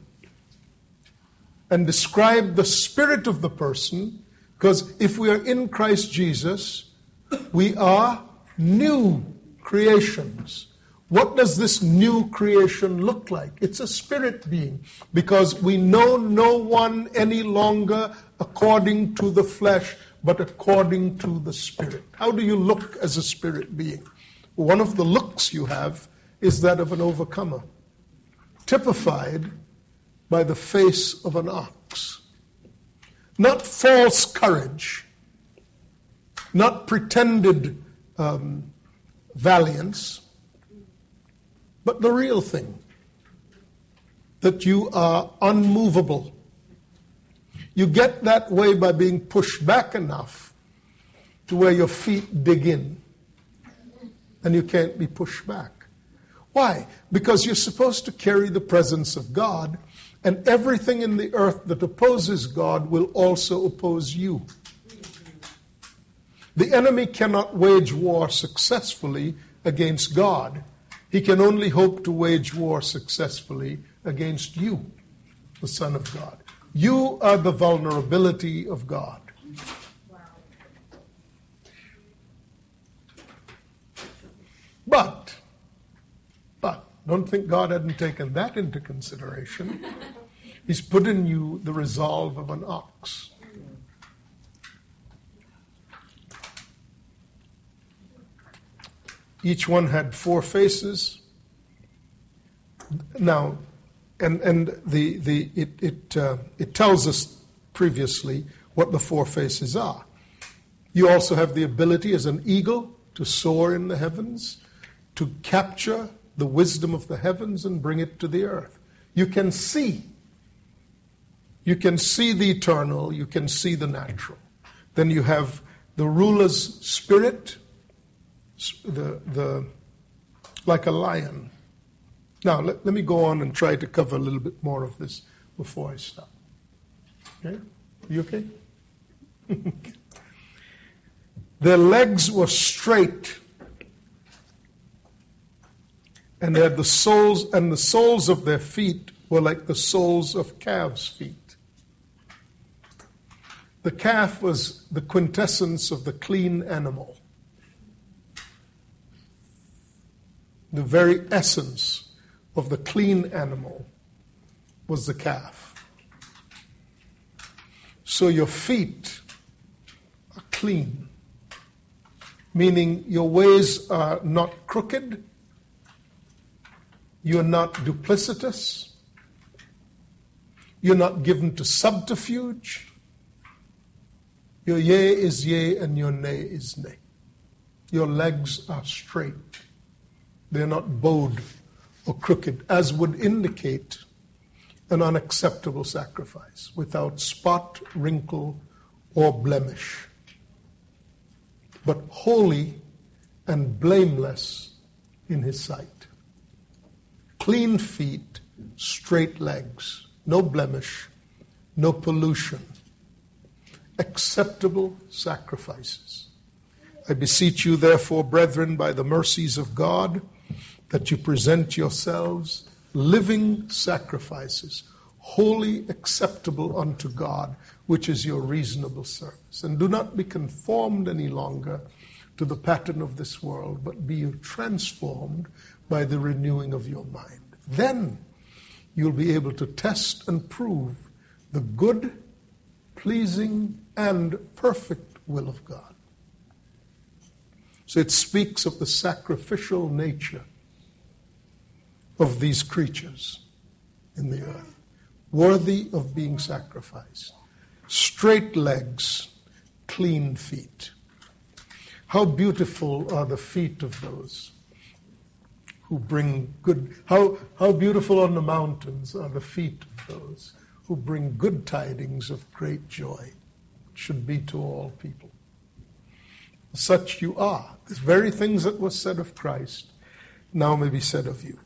and describe the spirit of the person, because if we are in Christ Jesus, we are new creations. What does this new creation look like? It's a spirit being because we know no one any longer according to the flesh, but according to the spirit. How do you look as a spirit being? One of the looks you have is that of an overcomer, typified by the face of an ox. Not false courage, not pretended um, valiance, but the real thing that you are unmovable. You get that way by being pushed back enough to where your feet dig in and you can't be pushed back. Why? Because you're supposed to carry the presence of God and everything in the earth that opposes God will also oppose you. The enemy cannot wage war successfully against God. He can only hope to wage war successfully against you, the Son of God. You are the vulnerability of God. But don't think God hadn't taken that into consideration. He's put in you the resolve of an ox. Each one had four faces. Now, and and the the it it uh, it tells us previously what the four faces are. You also have the ability as an eagle to soar in the heavens, to capture the wisdom of the heavens and bring it to the earth. You can see. You can see the eternal, you can see the natural. Then you have the ruler's spirit, the, the, like a lion. Now, let, let me go on and try to cover a little bit more of this before I stop. Okay? You okay? Their legs were straight, and they had the soles, and the soles of their feet were like the soles of calves' feet. The calf was the quintessence of the clean animal. The very essence of the clean animal was the calf. So your feet are clean meaning your ways are not crooked, you're not duplicitous, you're not given to subterfuge. Your yea is yea and your nay is nay. Your legs are straight. They're not bowed or crooked, as would indicate an unacceptable sacrifice without spot, wrinkle, or blemish but holy and blameless in his sight. Clean feet, straight legs, no blemish, no pollution, acceptable sacrifices. I beseech you, therefore, brethren, by the mercies of God, that you present yourselves living sacrifices, wholly acceptable unto God, which is your reasonable service. And do not be conformed any longer to the pattern of this world, but be transformed by the renewing of your mind. Then you'll be able to test and prove the good, pleasing, and perfect will of God. So it speaks of the sacrificial nature of these creatures in the earth worthy of being sacrificed. Straight legs, clean feet. How beautiful are the feet of those who bring good, how, how beautiful on the mountains are the feet of those who bring good tidings of great joy. Should be to all people. Such you are. The very things that were said of Christ now may be said of you.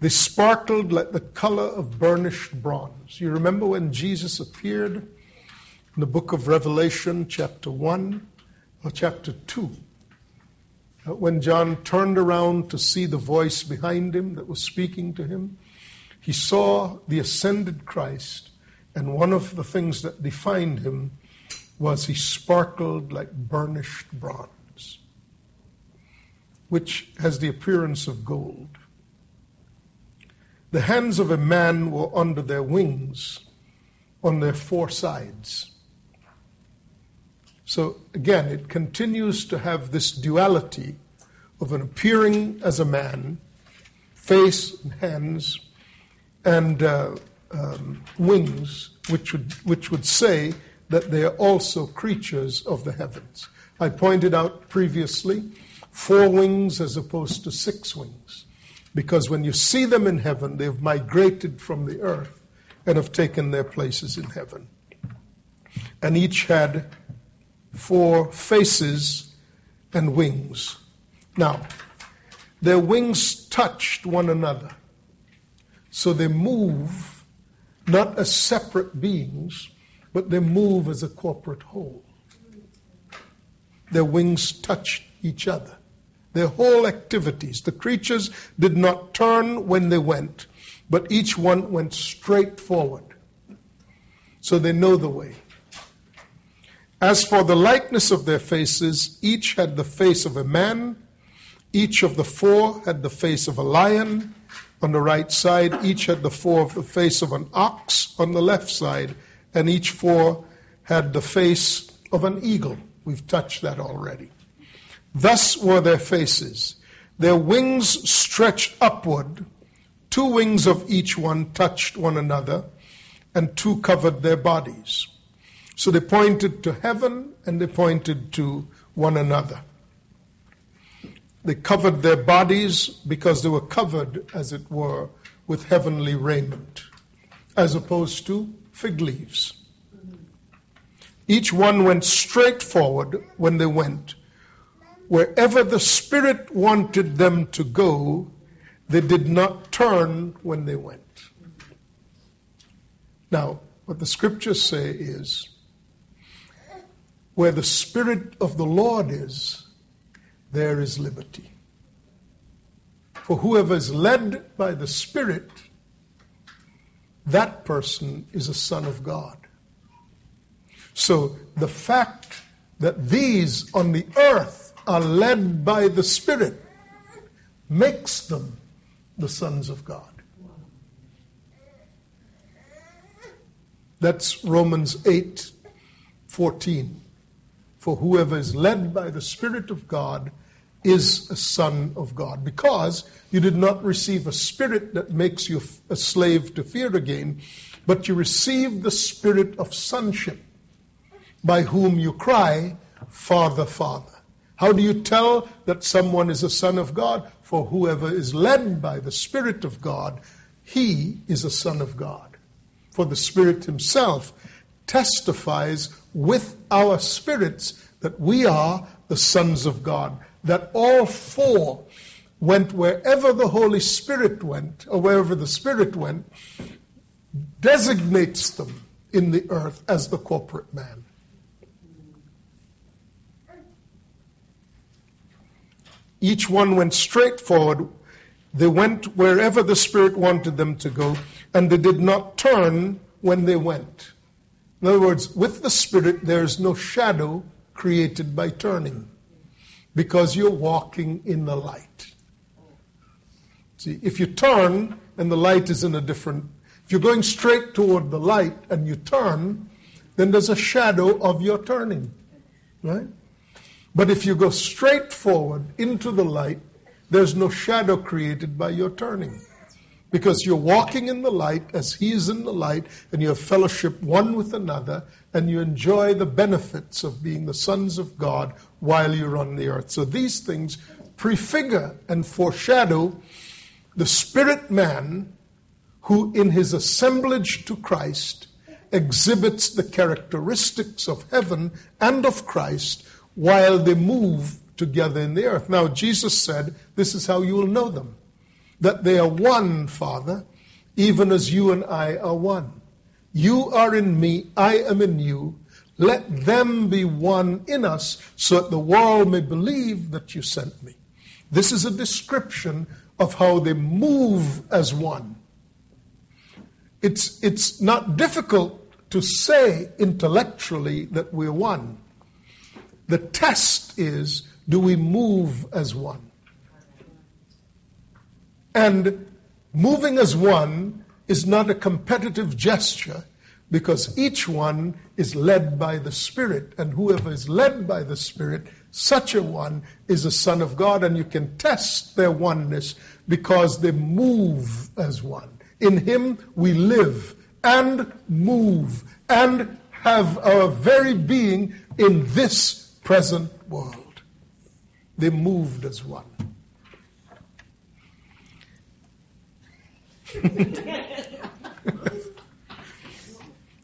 They sparkled like the color of burnished bronze. You remember when Jesus appeared in the book of Revelation, chapter 1 or chapter 2? Uh, when John turned around to see the voice behind him that was speaking to him, he saw the ascended Christ, and one of the things that defined him was he sparkled like burnished bronze, which has the appearance of gold. The hands of a man were under their wings, on their four sides. So again, it continues to have this duality of an appearing as a man, face and hands, and uh, um, wings, which would, which would say that they are also creatures of the heavens. I pointed out previously four wings as opposed to six wings. Because when you see them in heaven, they've migrated from the earth and have taken their places in heaven. And each had four faces and wings. Now, their wings touched one another. So they move not as separate beings, but they move as a corporate whole. Their wings touched each other their whole activities. The creatures did not turn when they went, but each one went straight forward. So they know the way. As for the likeness of their faces, each had the face of a man, each of the four had the face of a lion on the right side, each had the four of the face of an ox on the left side, and each four had the face of an eagle. We've touched that already. Thus were their faces. Their wings stretched upward. Two wings of each one touched one another, and two covered their bodies. So they pointed to heaven and they pointed to one another. They covered their bodies because they were covered, as it were, with heavenly raiment, as opposed to fig leaves. Each one went straight forward when they went. Wherever the Spirit wanted them to go, they did not turn when they went. Now, what the scriptures say is where the Spirit of the Lord is, there is liberty. For whoever is led by the Spirit, that person is a son of God. So the fact that these on the earth are led by the Spirit makes them the sons of God. That's Romans 8 14. For whoever is led by the Spirit of God is a son of God. Because you did not receive a spirit that makes you a slave to fear again, but you received the spirit of sonship, by whom you cry, Father, Father. How do you tell that someone is a son of God? For whoever is led by the Spirit of God, he is a son of God. For the Spirit himself testifies with our spirits that we are the sons of God that all four went wherever the Holy Spirit went, or wherever the Spirit went, designates them in the earth as the corporate man. Each one went straight forward. They went wherever the Spirit wanted them to go, and they did not turn when they went. In other words, with the Spirit, there is no shadow created by turning because you're walking in the light. See, if you turn and the light is in a different, if you're going straight toward the light and you turn, then there's a shadow of your turning, right? But if you go straight forward into the light, there's no shadow created by your turning. Because you're walking in the light as He is in the light, and you have fellowship one with another, and you enjoy the benefits of being the sons of God while you're on the earth. So these things prefigure and foreshadow the spirit man who, in his assemblage to Christ, exhibits the characteristics of heaven and of Christ while they move together in the earth. Now, Jesus said, This is how you will know them that they are one, Father, even as you and I are one. You are in me, I am in you. Let them be one in us so that the world may believe that you sent me. This is a description of how they move as one. It's, it's not difficult to say intellectually that we're one. The test is do we move as one? And moving as one is not a competitive gesture because each one is led by the Spirit. And whoever is led by the Spirit, such a one is a son of God. And you can test their oneness because they move as one. In Him we live and move and have our very being in this present world. They moved as one.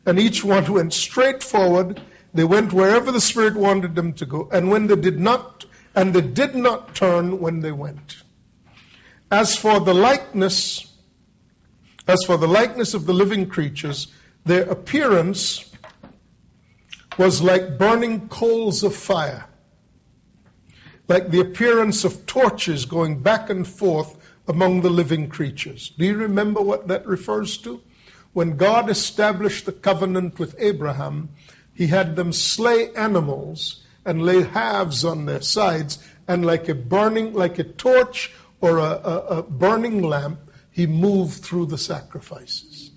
and each one went straight forward. They went wherever the Spirit wanted them to go. And when they did not, and they did not turn when they went. As for the likeness, as for the likeness of the living creatures, their appearance was like burning coals of fire, like the appearance of torches going back and forth among the living creatures. Do you remember what that refers to? When God established the covenant with Abraham, he had them slay animals and lay halves on their sides, and like a burning, like a torch or a, a, a burning lamp, he moved through the sacrifices.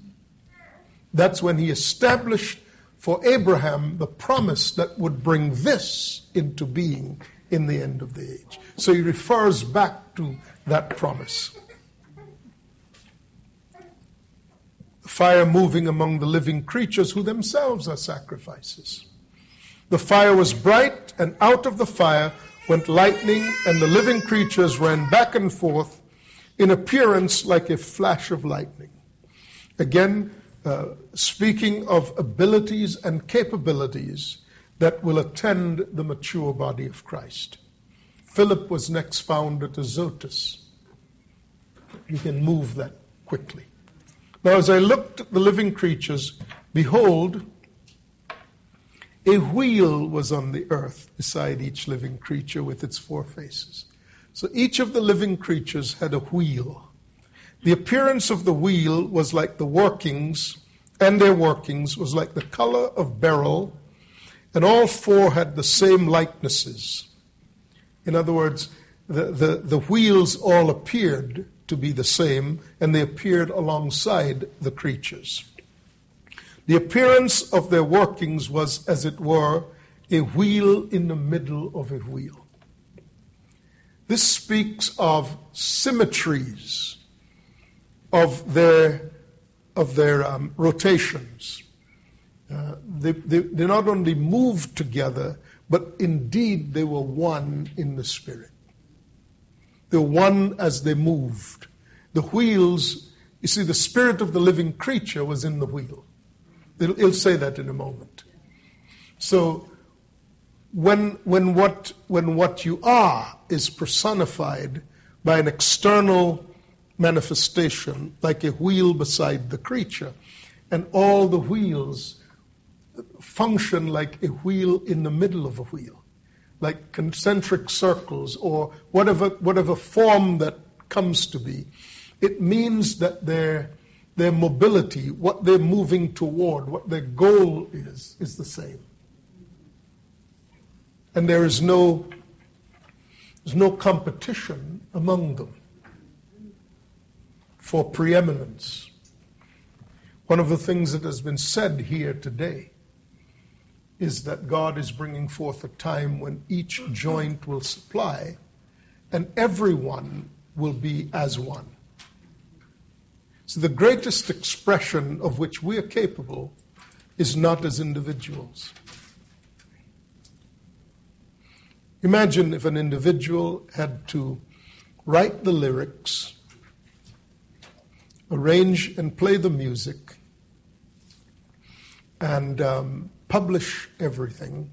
That's when he established for Abraham the promise that would bring this into being in the end of the age. So he refers back to that promise. The fire moving among the living creatures who themselves are sacrifices. The fire was bright, and out of the fire went lightning, and the living creatures ran back and forth in appearance like a flash of lightning. Again, uh, speaking of abilities and capabilities that will attend the mature body of Christ. Philip was next found at Azotus. You can move that quickly. Now, as I looked at the living creatures, behold, a wheel was on the earth beside each living creature with its four faces. So each of the living creatures had a wheel. The appearance of the wheel was like the workings, and their workings was like the color of beryl, and all four had the same likenesses. In other words, the, the, the wheels all appeared to be the same, and they appeared alongside the creatures. The appearance of their workings was, as it were, a wheel in the middle of a wheel. This speaks of symmetries of their, of their um, rotations. Uh, they, they, they not only moved together, but indeed they were one in the Spirit. They were one as they moved. The wheels, you see, the spirit of the living creature was in the wheel. He'll, he'll say that in a moment. So, when, when, what, when what you are is personified by an external manifestation, like a wheel beside the creature, and all the wheels function like a wheel in the middle of a wheel, like concentric circles or whatever, whatever form that comes to be. It means that their, their mobility, what they're moving toward, what their goal is, is the same. And there is no, there's no competition among them for preeminence. One of the things that has been said here today is that God is bringing forth a time when each joint will supply and everyone will be as one. So the greatest expression of which we are capable is not as individuals. Imagine if an individual had to write the lyrics, arrange and play the music, and um, publish everything,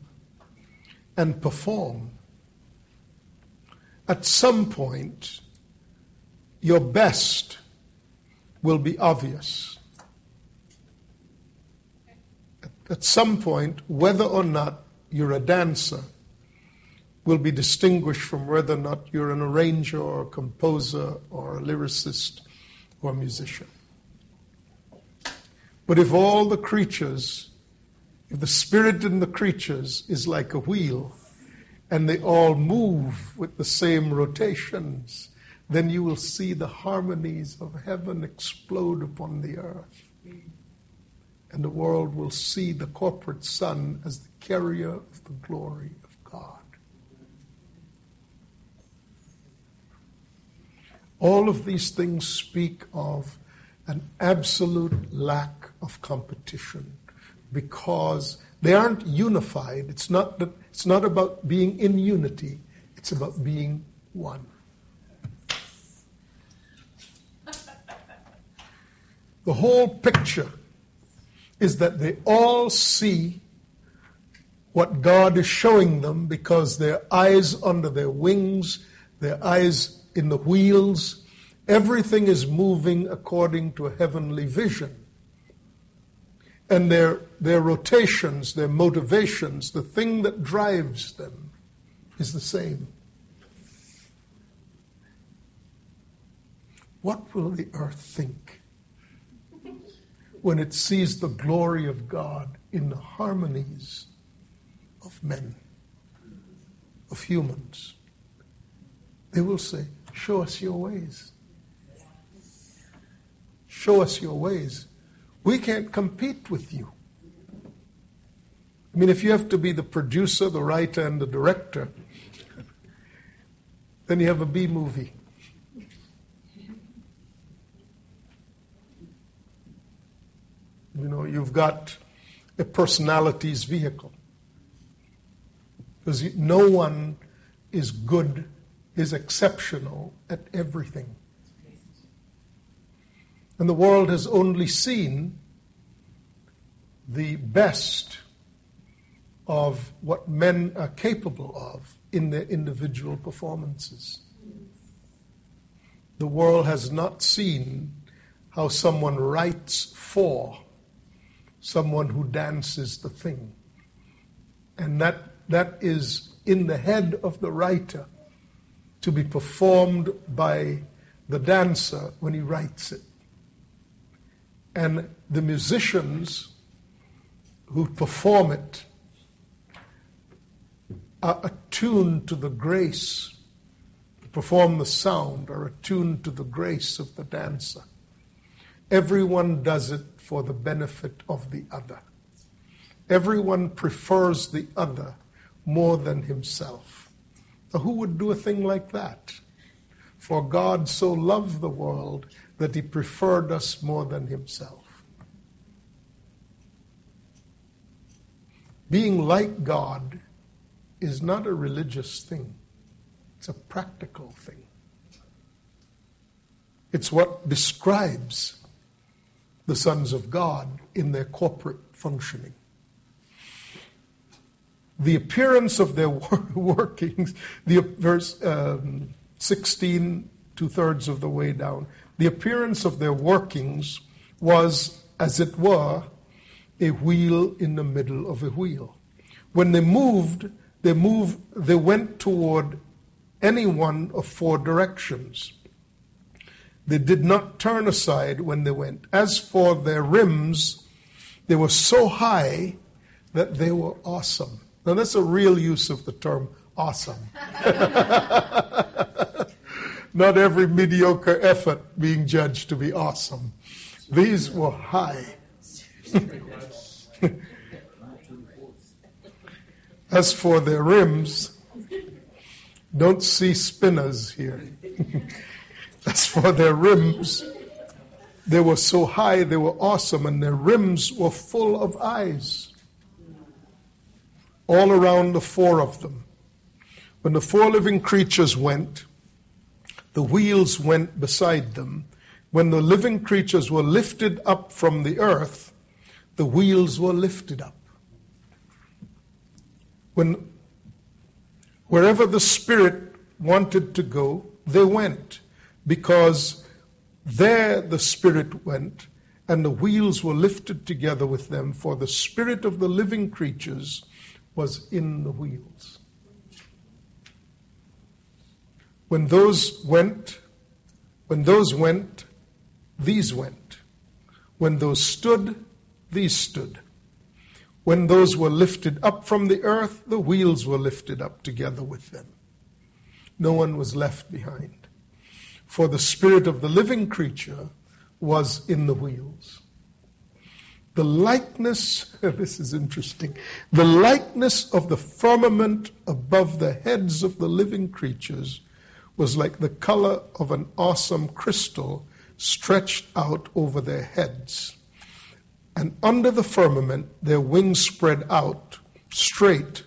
and perform. At some point, your best will be obvious. At some point, whether or not you're a dancer will be distinguished from whether or not you're an arranger or a composer or a lyricist or a musician. But if all the creatures, if the spirit in the creatures is like a wheel, and they all move with the same rotations, then you will see the harmonies of heaven explode upon the earth. And the world will see the corporate son as the carrier of the glory of God. All of these things speak of an absolute lack of competition because they aren't unified. It's not, that, it's not about being in unity, it's about being one. The whole picture is that they all see what God is showing them because their eyes under their wings, their eyes in the wheels. Everything is moving according to a heavenly vision. And their, their rotations, their motivations, the thing that drives them is the same. What will the earth think when it sees the glory of God in the harmonies of men, of humans? They will say, Show us your ways. Show us your ways. We can't compete with you. I mean, if you have to be the producer, the writer, and the director, then you have a B movie. You know, you've got a personality's vehicle. Because no one is good is exceptional at everything. And the world has only seen the best of what men are capable of in their individual performances. The world has not seen how someone writes for someone who dances the thing. And that, that is in the head of the writer to be performed by the dancer when he writes it. And the musicians who perform it are attuned to the grace, to perform the sound, are attuned to the grace of the dancer. Everyone does it for the benefit of the other. Everyone prefers the other more than himself. Now, who would do a thing like that? For God so loved the world that he preferred us more than himself. Being like God is not a religious thing, it's a practical thing. It's what describes the sons of God in their corporate functioning. The appearance of their workings, the verse um, 16, two thirds of the way down, the appearance of their workings was, as it were, a wheel in the middle of a wheel. When they moved, they moved, they went toward any one of four directions. They did not turn aside when they went. As for their rims, they were so high that they were awesome. Now, that's a real use of the term awesome. not every mediocre effort being judged to be awesome. These were high. As for their rims, don't see spinners here. As for their rims, they were so high, they were awesome, and their rims were full of eyes. All around the four of them. When the four living creatures went, the wheels went beside them. When the living creatures were lifted up from the earth, the wheels were lifted up. When wherever the Spirit wanted to go, they went because there the Spirit went, and the wheels were lifted together with them, for the Spirit of the living creatures was in the wheels. When those went, when those went, these went. When those stood, these stood. When those were lifted up from the earth, the wheels were lifted up together with them. No one was left behind for the spirit of the living creature was in the wheels. The likeness, this is interesting, the likeness of the firmament above the heads of the living creatures was like the color of an awesome crystal stretched out over their heads. And under the firmament, their wings spread out straight,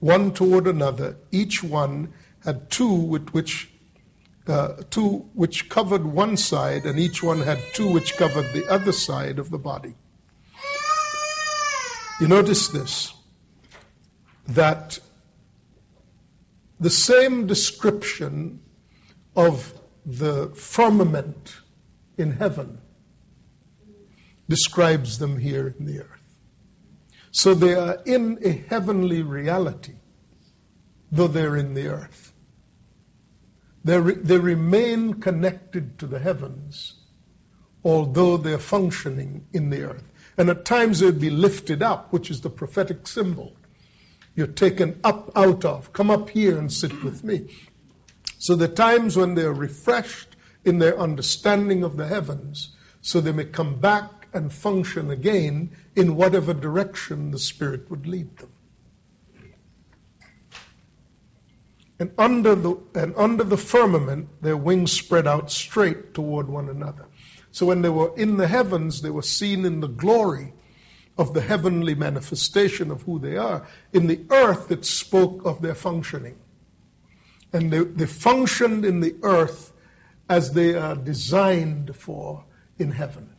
one toward another. Each one had two with which uh, two which covered one side, and each one had two which covered the other side of the body. You notice this that the same description of the firmament in heaven describes them here in the earth. So they are in a heavenly reality, though they're in the earth. They, re- they remain connected to the heavens, although they're functioning in the earth. And at times they'd be lifted up, which is the prophetic symbol. You're taken up out of. Come up here and sit with me. So the times when they're refreshed in their understanding of the heavens, so they may come back and function again in whatever direction the Spirit would lead them. And under the, and under the firmament, their wings spread out straight toward one another. So when they were in the heavens, they were seen in the glory of the heavenly manifestation of who they are. In the earth, it spoke of their functioning. And they, they functioned in the earth as they are designed for in heaven.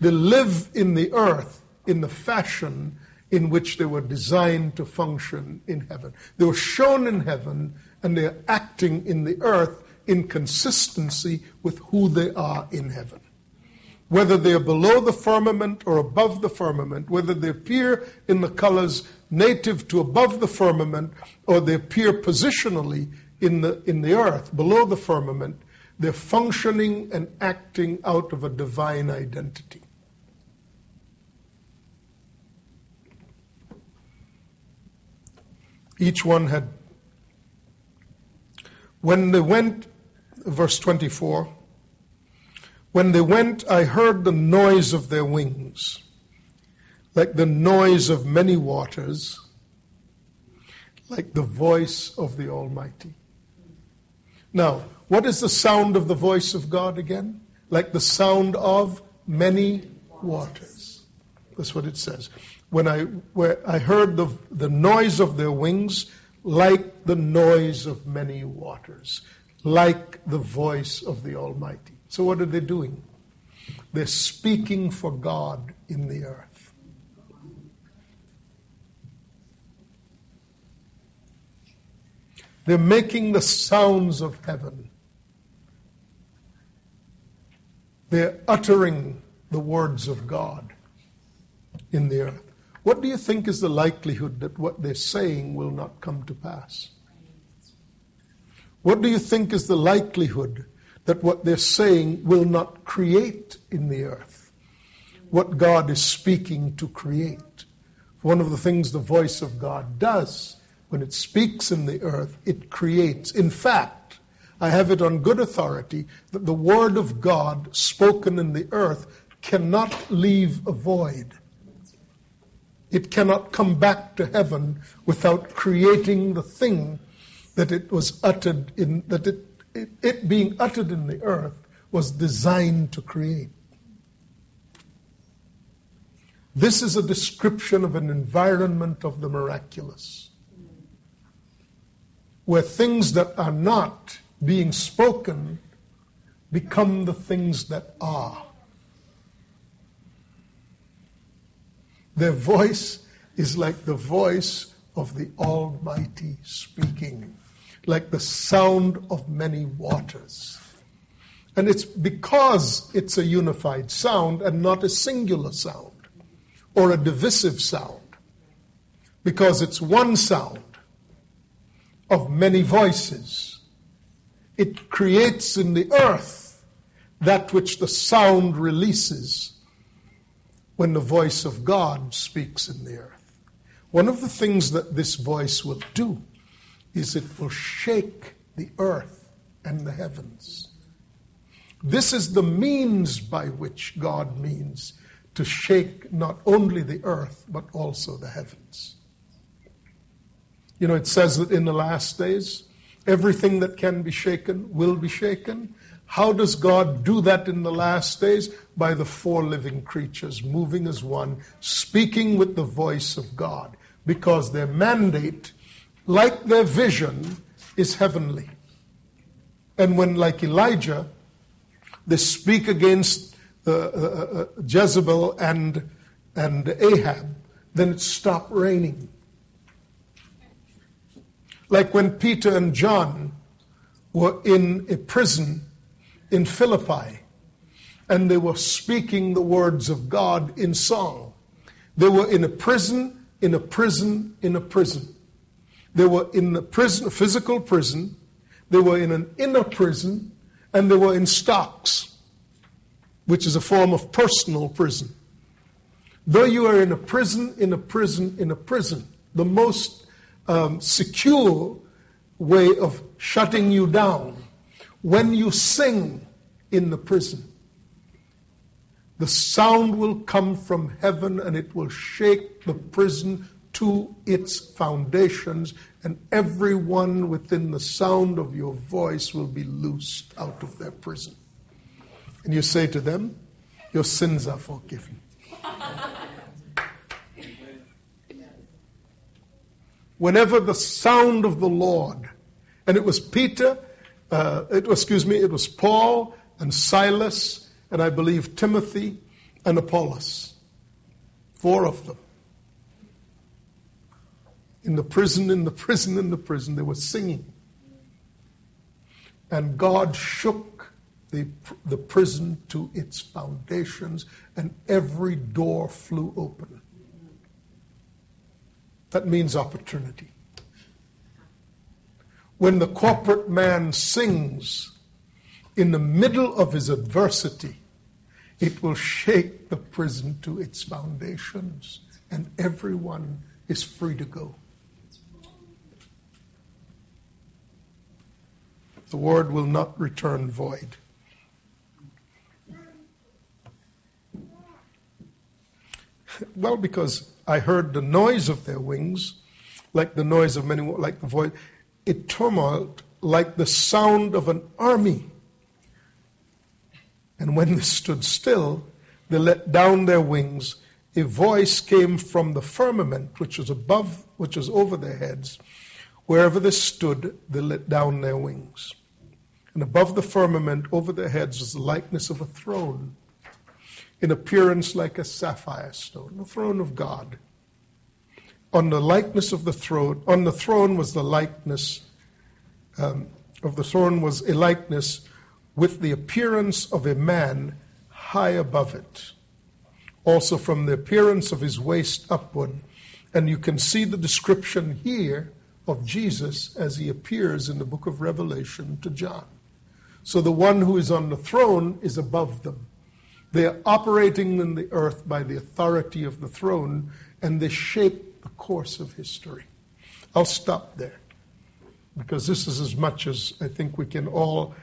They live in the earth in the fashion in which they were designed to function in heaven. They were shown in heaven and they are acting in the earth in consistency with who they are in heaven. Whether they are below the firmament or above the firmament, whether they appear in the colors native to above the firmament or they appear positionally in the, in the earth below the firmament, they're functioning and acting out of a divine identity. Each one had. When they went, verse 24, when they went, I heard the noise of their wings, like the noise of many waters, like the voice of the Almighty. Now, what is the sound of the voice of God again? Like the sound of many waters. That's what it says when I, where I heard the, the noise of their wings like the noise of many waters, like the voice of the Almighty. So, what are they doing? They're speaking for God in the earth. They're making the sounds of heaven. They're uttering the words of God in the earth. What do you think is the likelihood that what they're saying will not come to pass? What do you think is the likelihood that what they're saying will not create in the earth? What God is speaking to create. One of the things the voice of God does when it speaks in the earth, it creates. In fact, I have it on good authority that the word of God spoken in the earth cannot leave a void. It cannot come back to heaven without creating the thing that it was uttered in, that it, it, it being uttered in the earth was designed to create. This is a description of an environment of the miraculous, where things that are not being spoken become the things that are. Their voice is like the voice of the Almighty speaking, like the sound of many waters. And it's because it's a unified sound and not a singular sound or a divisive sound. Because it's one sound of many voices. It creates in the earth that which the sound releases when the voice of God speaks in the earth. One of the things that this voice will do is it will shake the earth and the heavens. This is the means by which God means to shake not only the earth, but also the heavens. You know, it says that in the last days, everything that can be shaken will be shaken, how does God do that in the last days? By the four living creatures moving as one, speaking with the voice of God, because their mandate, like their vision, is heavenly. And when, like Elijah, they speak against uh, uh, uh, Jezebel and, and Ahab, then it stopped raining. Like when Peter and John were in a prison in Philippi, and they were speaking the words of God in song. They were in a prison, in a prison, in a prison. They were in a prison, a physical prison. They were in an inner prison, and they were in stocks, which is a form of personal prison. Though you are in a prison, in a prison, in a prison, the most um, secure way of shutting you down when you sing in the prison, the sound will come from heaven and it will shake the prison to its foundations, and everyone within the sound of your voice will be loosed out of their prison. And you say to them, Your sins are forgiven. Whenever the sound of the Lord, and it was Peter uh, it excuse me, it was Paul and Silas and I believe Timothy and Apollos. Four of them. In the prison, in the prison, in the prison, they were singing. And God shook the, the prison to its foundations, and every door flew open. That means opportunity. When the corporate man sings in the middle of his adversity, it will shake the prison to its foundations, and everyone is free to go. The word will not return void. Well, because I heard the noise of their wings, like the noise of many, like the voice, a tumult like the sound of an army. And when they stood still, they let down their wings. A voice came from the firmament, which was above, which was over their heads. Wherever they stood, they let down their wings. And above the firmament, over their heads, was the likeness of a throne, in appearance like a sapphire stone, the throne of God. On the likeness of the throne, on the throne was the likeness um, of the throne was a likeness with the appearance of a man high above it. Also, from the appearance of his waist upward. And you can see the description here of Jesus as he appears in the book of Revelation to John. So the one who is on the throne is above them. They are operating in the earth by the authority of the throne, and they shape the course of history. I'll stop there because this is as much as I think we can all,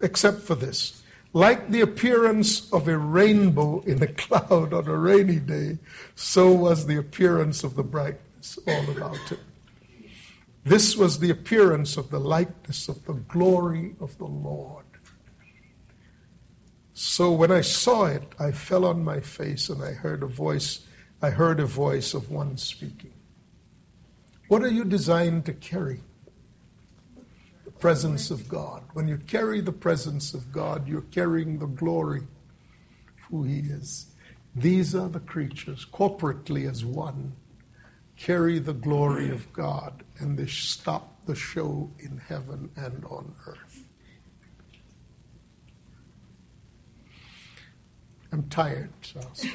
except for this. Like the appearance of a rainbow in a cloud on a rainy day, so was the appearance of the brightness all about it. This was the appearance of the likeness of the glory of the Lord. So when I saw it, I fell on my face and I heard a voice. I heard a voice of one speaking. What are you designed to carry? The presence of God. When you carry the presence of God, you're carrying the glory of who He is. These are the creatures, corporately as one, carry the glory of God, and they stop the show in heaven and on earth. I'm tired, so I'll stop.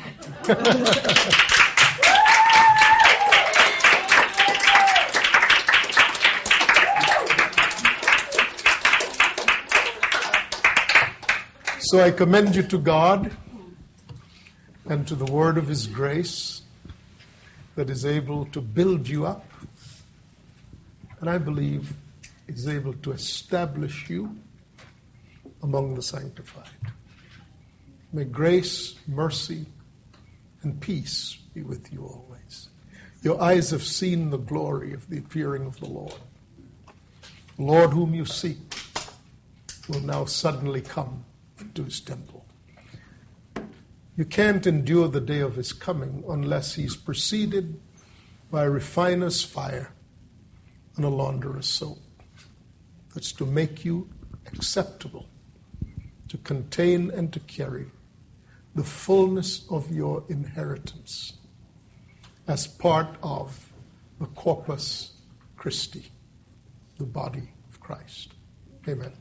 so I commend you to God and to the word of His grace that is able to build you up, and I believe is able to establish you among the sanctified. May grace, mercy, and peace be with you always. Your eyes have seen the glory of the appearing of the Lord. The Lord whom you seek will now suddenly come into his temple. You can't endure the day of his coming unless he's preceded by a refiner's fire and a launderer's soap. That's to make you acceptable, to contain and to carry the fullness of your inheritance as part of the corpus Christi, the body of Christ. Amen.